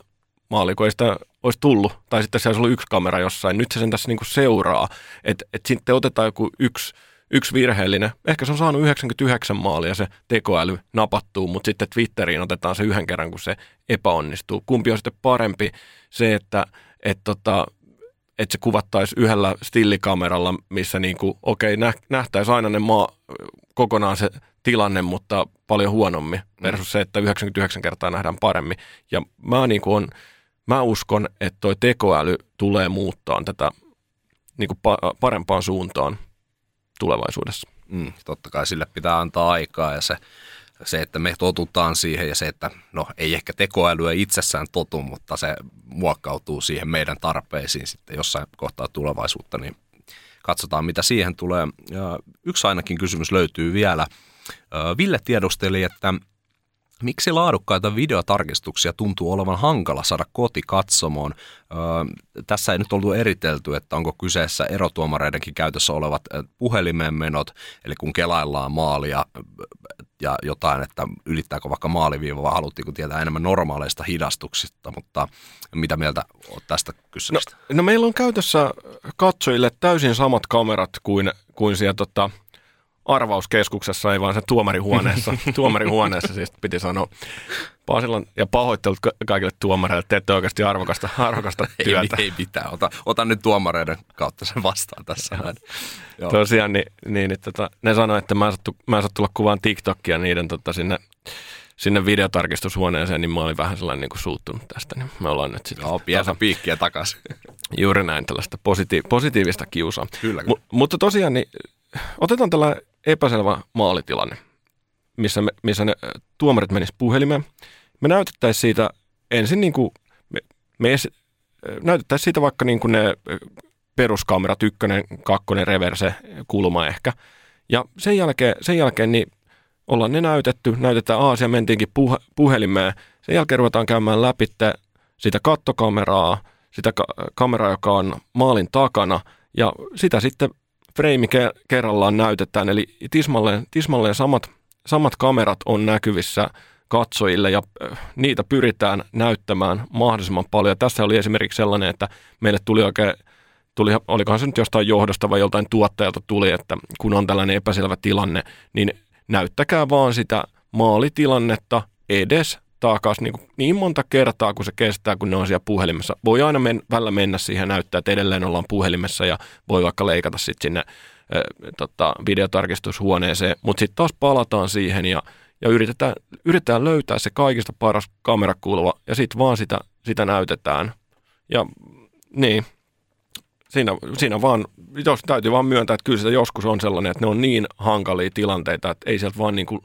maali, kun ei sitä olisi tullut. Tai sitten se olisi ollut yksi kamera jossain. Nyt se sen tässä niin kuin seuraa. Että et sitten otetaan joku yksi yksi virheellinen. Ehkä se on saanut 99 maalia se tekoäly napattuu, mutta sitten Twitteriin otetaan se yhden kerran, kun se epäonnistuu. Kumpi on sitten parempi se, että et tota, että se kuvattaisi yhdellä stillikameralla, missä niin kuin, okei, okay, nähtäisi aina ne maa, kokonaan se tilanne, mutta paljon huonommin, mm. versus se, että 99 kertaa nähdään paremmin. Ja mä, niin kuin on, mä uskon, että toi tekoäly tulee muuttaa tätä niin kuin parempaan suuntaan tulevaisuudessa. Mm, totta kai sille pitää antaa aikaa ja se, se, että me totutaan siihen ja se, että no ei ehkä tekoälyä itsessään totu, mutta se muokkautuu siihen meidän tarpeisiin sitten jossain kohtaa tulevaisuutta, niin katsotaan mitä siihen tulee. Ja yksi ainakin kysymys löytyy vielä. Ville tiedusteli, että Miksi laadukkaita videotarkistuksia tuntuu olevan hankala saada kotikatsomoon? Öö, tässä ei nyt oltu eritelty, että onko kyseessä erotuomareidenkin käytössä olevat puhelimeen menot, eli kun kelaillaan maalia ja jotain, että ylittääkö vaikka maaliviiva, vai haluttiinko tietää enemmän normaaleista hidastuksista, mutta mitä mieltä olet tästä kysymyksestä? No, no meillä on käytössä katsojille täysin samat kamerat kuin, kuin siellä tota, arvauskeskuksessa, ei vaan se tuomarihuoneessa. tuomarihuoneessa siis piti sanoa. Pasilan ja pahoittelut kaikille tuomareille, että teette oikeasti arvokasta, arvokasta työtä. Ei, ei mitään, ota, ota nyt tuomareiden kautta sen vastaan tässä. Joo. Tosiaan, niin, niin että, tota, ne sanoi, että mä en, sattu, mä en saa tulla kuvaan TikTokia niiden tota, sinne, sinne videotarkistushuoneeseen, niin mä olin vähän sellainen niin kuin suuttunut tästä. Niin me ollaan nyt sitten... Joo, pientä piikkiä takaisin. Juuri näin, tällaista positiiv- positiivista kiusaa. Kyllä, kyllä. M- mutta tosiaan, niin otetaan tällä epäselvä maalitilanne, missä, me, missä ne tuomarit menis puhelimeen. Me näytettäisiin siitä ensin niin kuin, me, me esi- näytettäisiin siitä vaikka niin kuin ne peruskamerat, ykkönen, kakkonen, reverse, kulma ehkä. Ja sen jälkeen, sen jälkeen niin ollaan ne näytetty, näytetään Aasia, mentiinkin puh- puhelimeen. Sen jälkeen ruvetaan käymään läpi sitä kattokameraa, sitä ka- kameraa, joka on maalin takana, ja sitä sitten freimi kerrallaan näytetään, eli tismalleen, tismalleen samat, samat kamerat on näkyvissä katsojille ja niitä pyritään näyttämään mahdollisimman paljon. Tässä oli esimerkiksi sellainen, että meille tuli oikein, tuli, olikohan se nyt jostain johdosta vai joltain tuottajalta tuli, että kun on tällainen epäselvä tilanne, niin näyttäkää vaan sitä maalitilannetta edes takas niin, niin monta kertaa, kun se kestää, kun ne on siellä puhelimessa. Voi aina men, välillä mennä siihen näyttää, että edelleen ollaan puhelimessa ja voi vaikka leikata sitten sinne äh, tota, videotarkistushuoneeseen, mutta sitten taas palataan siihen ja, ja yritetään, yritetään löytää se kaikista paras kamerakulva ja sitten vaan sitä, sitä näytetään. Ja niin, siinä, siinä vaan, jos täytyy vaan myöntää, että kyllä se joskus on sellainen, että ne on niin hankalia tilanteita, että ei sieltä vaan niin kuin,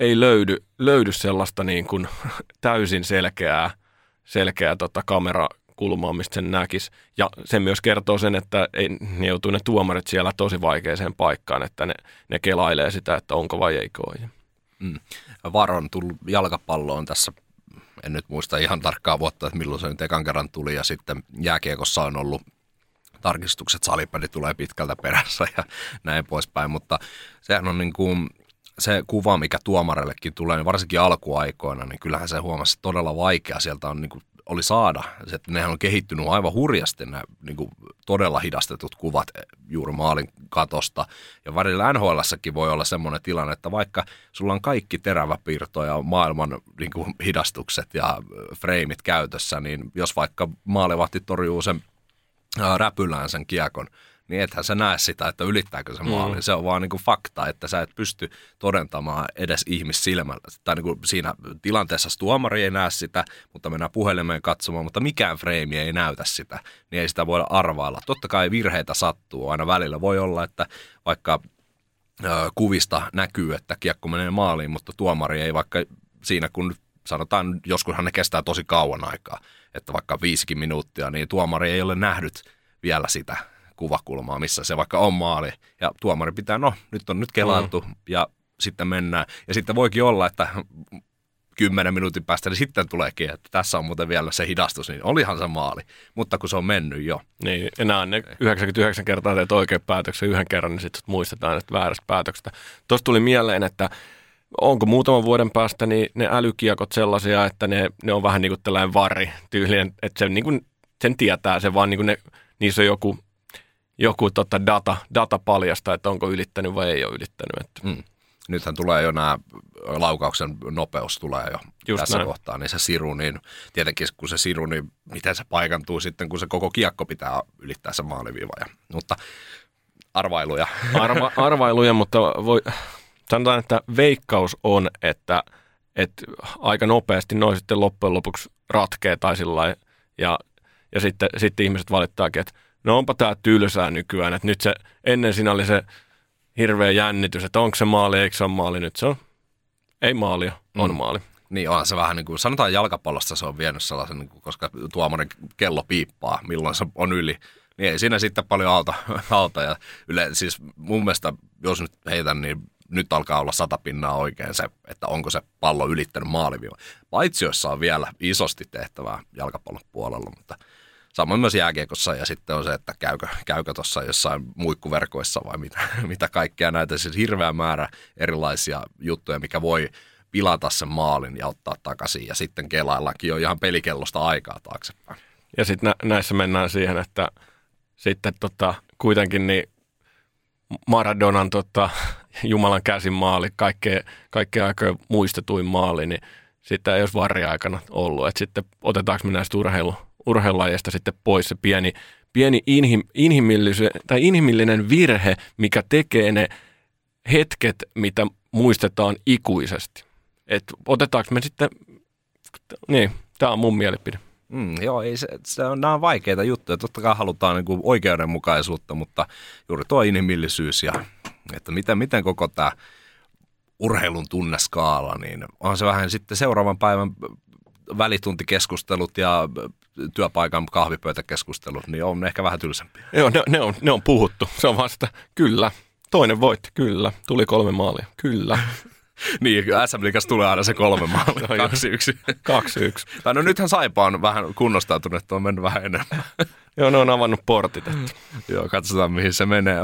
ei löydy, löydy sellaista niin kuin täysin selkeää, selkeää tota kamerakulmaa, mistä sen näkisi. Ja se myös kertoo sen, että ei, ne joutuu ne tuomarit siellä tosi vaikeaseen paikkaan, että ne, ne kelailee sitä, että onko vai eikö ole. Mm. Varon tullut jalkapalloon tässä en nyt muista ihan tarkkaa vuotta, että milloin se nyt ekan kerran tuli, ja sitten jääkiekossa on ollut tarkistukset, salipädi tulee pitkältä perässä ja näin poispäin, mutta sehän on niin kuin se kuva, mikä tuomarellekin tulee, niin varsinkin alkuaikoina, niin kyllähän se huomasi todella vaikea. Sieltä on niin kuin, oli saada, että nehän on kehittynyt aivan hurjasti nämä niin kuin, todella hidastetut kuvat juuri maalin katosta. Ja välillä nhl voi olla semmoinen tilanne, että vaikka sulla on kaikki teräväpiirto ja maailman niin kuin, hidastukset ja freimit käytössä, niin jos vaikka maalivahti torjuu sen räpylään sen kiekon, niin ethän sä näe sitä, että ylittääkö se maali. Mm. Se on vaan niin kuin fakta, että sä et pysty todentamaan edes ihmissilmällä. Tai niin kuin siinä tilanteessa tuomari ei näe sitä, mutta mennään puhelimeen katsomaan, mutta mikään freimi ei näytä sitä, niin ei sitä voida arvailla. Totta kai virheitä sattuu aina välillä. Voi olla, että vaikka kuvista näkyy, että kiekko menee maaliin, mutta tuomari ei vaikka siinä, kun sanotaan, joskushan ne kestää tosi kauan aikaa, että vaikka viisikin minuuttia, niin tuomari ei ole nähnyt vielä sitä kuvakulmaa, missä se vaikka on maali. Ja tuomari pitää, no nyt on nyt kelailtu mm. ja sitten mennään. Ja sitten voikin olla, että kymmenen minuutin päästä, niin sitten tuleekin, että tässä on muuten vielä se hidastus, niin olihan se maali. Mutta kun se on mennyt jo. Niin, enää ne 99 kertaa teet oikein päätöksen yhden kerran, niin sitten muistetaan että väärästä päätöksestä. Tuosta tuli mieleen, että onko muutaman vuoden päästä niin ne älykiekot sellaisia, että ne, ne on vähän niin kuin tällainen varri tyylinen, että se, niin kuin, sen tietää, se vaan niin kuin ne, niissä on joku, joku tota data, data paljasta, että onko ylittänyt vai ei ole ylittänyt. Että. Mm. Nythän tulee jo nämä, laukauksen nopeus tulee jo Just tässä näin. kohtaa, niin se siru, niin tietenkin kun se siru, niin miten se paikantuu sitten, kun se koko kiekko pitää ylittää se maaliviiva. Ja, mutta arvailuja. Arva, arvailuja, mutta voi, sanotaan, että veikkaus on, että, että aika nopeasti noin sitten loppujen lopuksi ratkee tai sillä ja, ja sitten, sitten ihmiset valittaakin, että no onpa tämä tylsää nykyään, että nyt se, ennen siinä oli se hirveä jännitys, että onko se maali, eikö se ole maali, nyt se on, ei maalia, on mm. maali. Niin on se vähän niin kuin, sanotaan jalkapallosta se on vienyt sellaisen, niin kuin, koska tuomarin kello piippaa, milloin se on yli, niin ei siinä sitten paljon alta, alta ja yle, siis mun mielestä, jos nyt heitän, niin nyt alkaa olla sata pinnaa oikein se, että onko se pallo ylittänyt maaliviiva. Paitsi joissa on vielä isosti tehtävää jalkapallon puolella, mutta samoin myös jääkiekossa ja sitten on se, että käykö, käykö tuossa jossain muikkuverkoissa vai mitä, mitä kaikkea näitä, siis hirveä määrä erilaisia juttuja, mikä voi pilata sen maalin ja ottaa takaisin ja sitten kelaillakin on ihan pelikellosta aikaa taaksepäin. Ja sitten nä- näissä mennään siihen, että sitten tota, kuitenkin niin Maradonan tota, Jumalan käsin maali, kaikkea, kaikkea muistetuin maali, niin sitä ei olisi varriaikana ollut. Et sitten otetaanko me näistä urheilu, urheilulajista sitten pois se pieni, pieni inhim, tai inhimillinen virhe, mikä tekee ne hetket, mitä muistetaan ikuisesti. Et otetaanko me sitten, niin, tämä on mun mielipide. Mm, joo, ei se, se on, nämä on vaikeita juttuja. Totta kai halutaan niin kuin oikeudenmukaisuutta, mutta juuri tuo inhimillisyys ja että miten, miten koko tämä urheilun tunneskaala, niin on se vähän sitten seuraavan päivän välituntikeskustelut ja työpaikan kahvipöytäkeskustelut, niin on ehkä vähän tylsempiä. Joo, ne, ne, on, ne on puhuttu. Se on vasta, kyllä. Toinen voitti, kyllä. Tuli kolme maalia, kyllä. niin, SM Liigassa tulee aina se kolme maalia, no, kaksi yksi. kaksi yksi. Tai no nythän Saipa on vähän kunnostautunut, että on mennyt vähän enemmän. Joo, ne on avannut portit. Että. Joo, katsotaan mihin se menee.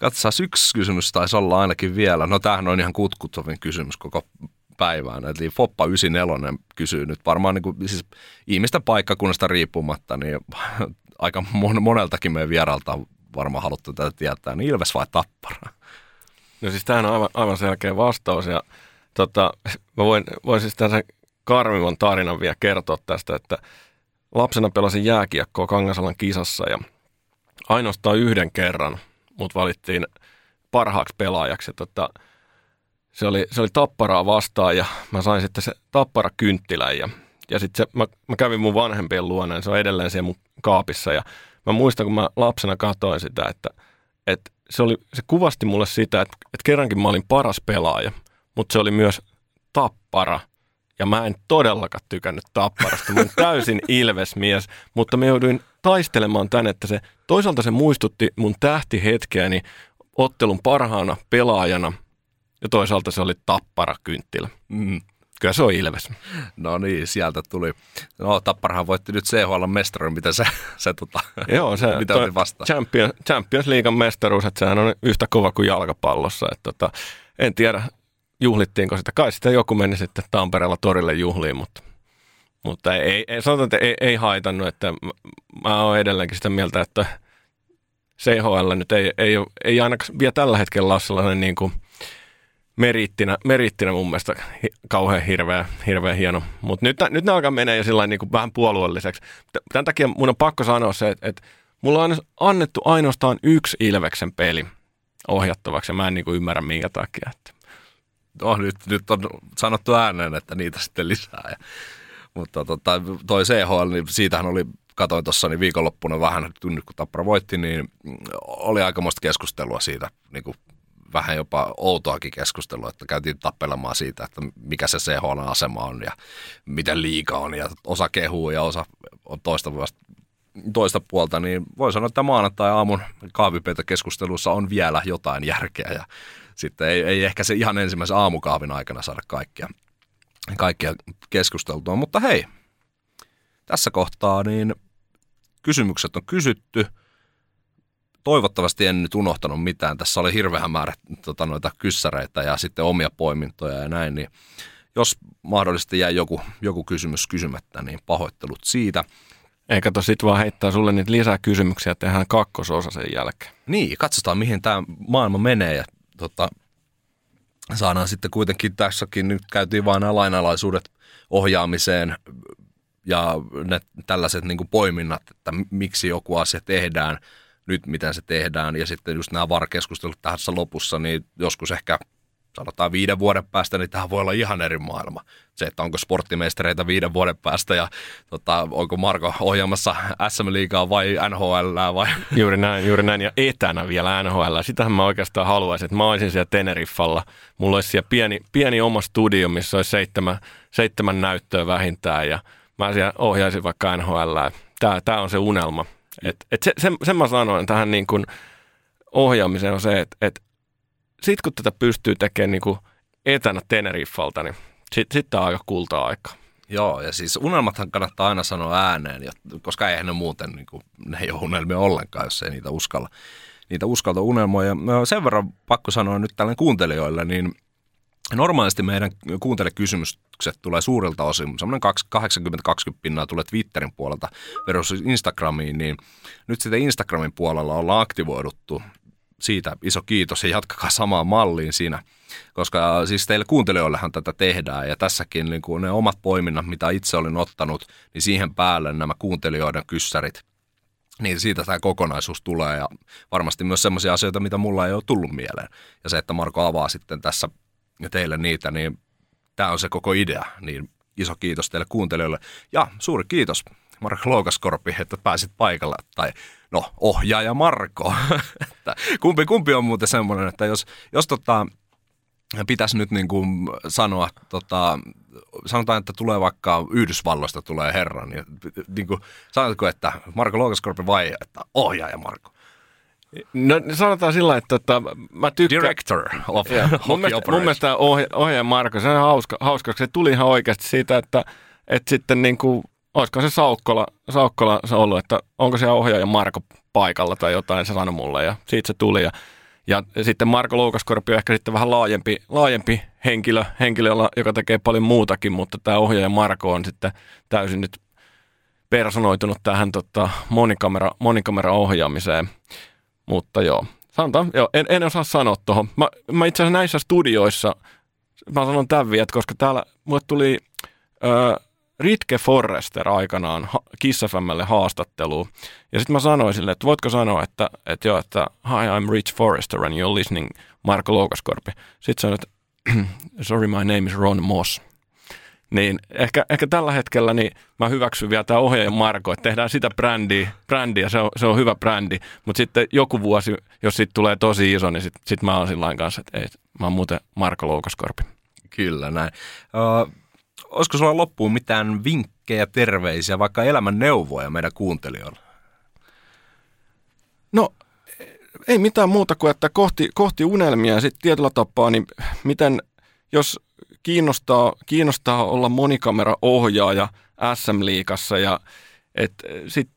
Katsotaan, yksi kysymys taisi olla ainakin vielä. No tämähän on ihan kutkutovin kysymys koko päivään. Eli Foppa 94 kysyy nyt varmaan niin kuin, siis ihmisten paikkakunnasta riippumatta, niin aika moneltakin meidän vieralta varmaan haluttu tätä tietää, niin Ilves vai Tappara? No siis tämähän on aivan, aivan selkeä vastaus ja tota, mä voin, voin siis tässä karmivan tarinan vielä kertoa tästä, että lapsena pelasin jääkiekkoa Kangasalan kisassa ja ainoastaan yhden kerran mut valittiin parhaaksi pelaajaksi. Tota, se, oli, se oli tapparaa vastaan ja mä sain sitten se tappara kynttilän ja, ja sitten mä, mä, kävin mun vanhempien luona ja se on edelleen siellä mun kaapissa ja mä muistan, kun mä lapsena katsoin sitä, että, että se, oli, se kuvasti mulle sitä, että, että kerrankin mä olin paras pelaaja, mutta se oli myös tappara. Ja mä en todellakaan tykännyt tapparasta. Mä täysin ilvesmies, mutta mä jouduin taistelemaan tän, että se toisaalta se muistutti mun tähtihetkeäni ottelun parhaana pelaajana ja toisaalta se oli tappara kynttilä. Mm. Kyllä se on Ilves. No niin, sieltä tuli. No Tapparahan voitti nyt CHL mestaruuden, mitä se, se tota, Joo, se mitä oli vasta? Champions, Champions League mestaruus, että sehän on yhtä kova kuin jalkapallossa. Että tota, en tiedä, juhlittiinko sitä. Kai sitä joku meni sitten Tampereella torille juhliin, mutta, mutta ei, ei, sanotaan, että ei, ei haitannut. Että mä, mä oon edelleenkin sitä mieltä, että CHL nyt ei, ei, ei ainakaan vielä tällä hetkellä ole sellainen niin kuin – merittinä, merittinä mun mielestä kauhean hirveä, hirveä hieno. Mutta nyt, nyt ne alkaa menee jo niin kuin vähän puolueelliseksi. Tämän takia mun on pakko sanoa se, että, että mulla on annettu ainoastaan yksi Ilveksen peli ohjattavaksi ja mä en niin kuin ymmärrä minkä takia. Että. No, nyt, nyt on sanottu ääneen, että niitä sitten lisää. Ja, mutta tota, toi CHL, niin siitähän oli katoin tuossa niin viikonloppuna vähän, nyt kun Tappara voitti, niin oli aikamoista keskustelua siitä niin kuin vähän jopa outoakin keskustelua, että käytiin tappelemaan siitä, että mikä se CHL-asema on ja miten liika on ja osa kehuu ja osa on toista, toista puolta, niin voi sanoa, että maanantai-aamun keskustelussa on vielä jotain järkeä ja sitten ei, ei ehkä se ihan ensimmäisen aamukaavin aikana saada kaikkia, kaikkia keskusteltua, mutta hei, tässä kohtaa niin kysymykset on kysytty – toivottavasti en nyt unohtanut mitään. Tässä oli hirveä määrä tota, noita kyssäreitä ja sitten omia poimintoja ja näin, niin jos mahdollisesti jäi joku, joku kysymys kysymättä, niin pahoittelut siitä. Eikä to sit vaan heittää sulle niitä lisää kysymyksiä, tehdään kakkososa sen jälkeen. Niin, katsotaan mihin tämä maailma menee ja tota, saadaan sitten kuitenkin tässäkin, nyt käytiin vain nämä lainalaisuudet ohjaamiseen ja ne tällaiset niin poiminnat, että miksi joku asia tehdään – nyt miten se tehdään ja sitten just nämä VAR-keskustelut tässä lopussa, niin joskus ehkä sanotaan viiden vuoden päästä, niin tähän voi olla ihan eri maailma. Se, että onko sporttimeistereitä viiden vuoden päästä ja tota, onko Marko ohjaamassa SM Liigaa vai NHL vai... Juuri näin, juuri näin. Ja etänä vielä NHL. Sitähän mä oikeastaan haluaisin, että mä olisin siellä Teneriffalla. Mulla olisi siellä pieni, pieni oma studio, missä olisi seitsemän, seitsemän näyttöä vähintään ja mä siellä ohjaisin vaikka NHL. Tämä, tämä on se unelma. Et, et se, sen, sen mä sanoin tähän niin kuin ohjaamiseen on se, että et sit kun tätä pystyy tekemään niin kuin etänä Teneriffalta, niin sitten sit on aika kulta-aika. Joo, ja siis unelmathan kannattaa aina sanoa ääneen, koska eihän ne muuten, niin kuin, ne ei ole unelmia ollenkaan, jos ei niitä uskalla, niitä uskalta unelmoja. Sen verran pakko sanoa nyt tälle kuuntelijoille, niin Normaalisti meidän kuuntelekysymykset tulee suurilta osin, semmoinen 80-20 pinnaa tulee Twitterin puolelta versus Instagramiin, niin nyt sitten Instagramin puolella ollaan aktivoiduttu. Siitä iso kiitos ja jatkakaa samaan malliin siinä, koska siis teille kuuntelijoillehan tätä tehdään ja tässäkin niin kuin ne omat poiminnat, mitä itse olin ottanut, niin siihen päälle nämä kuuntelijoiden kyssärit – niin siitä tämä kokonaisuus tulee ja varmasti myös sellaisia asioita, mitä mulla ei ole tullut mieleen. Ja se, että Marko avaa sitten tässä ja teille niitä, niin tämä on se koko idea. Niin iso kiitos teille kuuntelijoille. Ja suuri kiitos Marko Loukaskorpi, että pääsit paikalle. Tai no, ohjaaja Marko. että kumpi, kumpi on muuten semmoinen, että jos, jos tota, pitäisi nyt niin kuin sanoa, tota, sanotaan, että tulee vaikka Yhdysvalloista tulee herra, niin, niin kuin, sanotko, että Marko Loukaskorpi vai että ohjaaja Marko? No sanotaan sillä että että mä tykkään... Director of yeah. mun, mielestä, mun mielestä ohje, ohjaaja Marko, se on hauska, hauska, se tuli ihan oikeasti siitä, että, että sitten niin kuin, olisiko se Saukkola, Saukkola se ollut, että onko se ohjaaja Marko paikalla tai jotain, se sanoi mulle ja siitä se tuli. Ja, ja sitten Marko Loukaskorpi on ehkä sitten vähän laajempi, laajempi henkilö, henkilö, joka tekee paljon muutakin, mutta tämä ohjaaja Marko on sitten täysin nyt personoitunut tähän tota, monikamera, monikamera ohjaamiseen. Mutta joo, sanotaan, joo, en, en osaa sanoa tuohon. Mä, mä itse asiassa näissä studioissa, mä sanon tämän vielä, koska täällä mulle tuli ö, Ritke Forrester aikanaan Kiss FMlle haastatteluun. Ja sitten mä sanoin sille, että voitko sanoa, että, että joo, että hi, I'm Rich Forrester and you're listening Marko Loukaskorpi. Sitten sanoin, että sorry, my name is Ron Moss. Niin ehkä, ehkä tällä hetkellä niin mä hyväksyn vielä tämä ohjaaja Marko, että tehdään sitä brändiä, brändiä se, on, se on hyvä brändi. Mutta sitten joku vuosi, jos siitä tulee tosi iso, niin sitten sit mä oon sillä kanssa, että ei, mä oon muuten Marko Loukaskorpi. Kyllä näin. Uh, olisiko sulla loppuun mitään vinkkejä, terveisiä, vaikka elämän neuvoja meidän kuuntelijoille? No ei mitään muuta kuin, että kohti, kohti unelmia ja sitten tietyllä tapaa, niin miten, jos kiinnostaa, kiinnostaa olla monikameraohjaaja SM-liikassa ja et sit,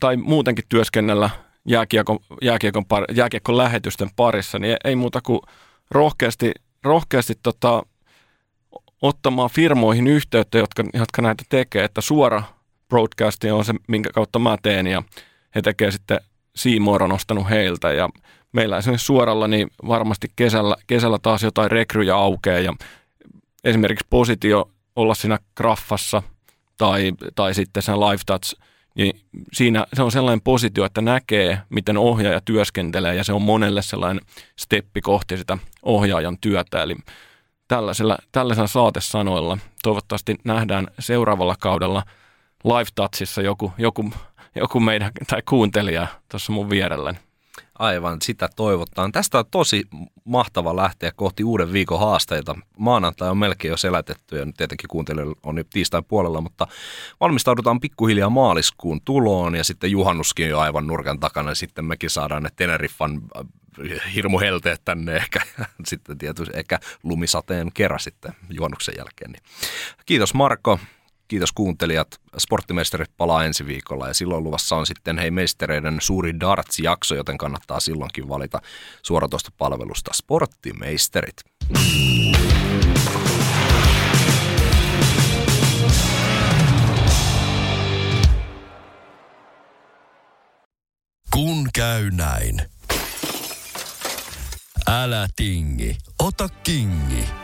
tai muutenkin työskennellä jääkiekon, jääkiekon, par, jääkiekon lähetysten parissa, niin ei muuta kuin rohkeasti, rohkeasti tota, ottamaan firmoihin yhteyttä, jotka, jotka näitä tekee, että suora broadcasti on se, minkä kautta mä teen ja he tekee sitten Seymour on ostanut heiltä ja meillä esimerkiksi suoralla niin varmasti kesällä, kesällä taas jotain rekryjä aukeaa ja esimerkiksi positio olla siinä graffassa tai, tai sitten sen live touch, niin siinä se on sellainen positio, että näkee, miten ohjaaja työskentelee ja se on monelle sellainen steppi kohti sitä ohjaajan työtä. Eli tällaisella, tällaisella saatesanoilla toivottavasti nähdään seuraavalla kaudella live touchissa joku, joku, joku meidän tai kuuntelija tuossa mun vierelläni. Aivan, sitä toivotaan. Tästä on tosi mahtava lähteä kohti uuden viikon haasteita. Maanantai on melkein jo selätetty ja nyt tietenkin kuuntelijoilla on jo tiistain puolella, mutta valmistaudutaan pikkuhiljaa maaliskuun tuloon ja sitten juhannuskin jo aivan nurkan takana ja sitten mekin saadaan ne Teneriffan äh, hirmuhelteet tänne ehkä sitten tietysti ehkä lumisateen kerran sitten juhannuksen jälkeen. Niin. Kiitos Marko. Kiitos kuuntelijat. Sporttimestarit palaa ensi viikolla ja silloin luvassa on sitten hei meistereiden suuri darts-jakso, joten kannattaa silloinkin valita suoratoista palvelusta Sporttimeisterit. Kun käy näin. Älä tingi, ota kingi.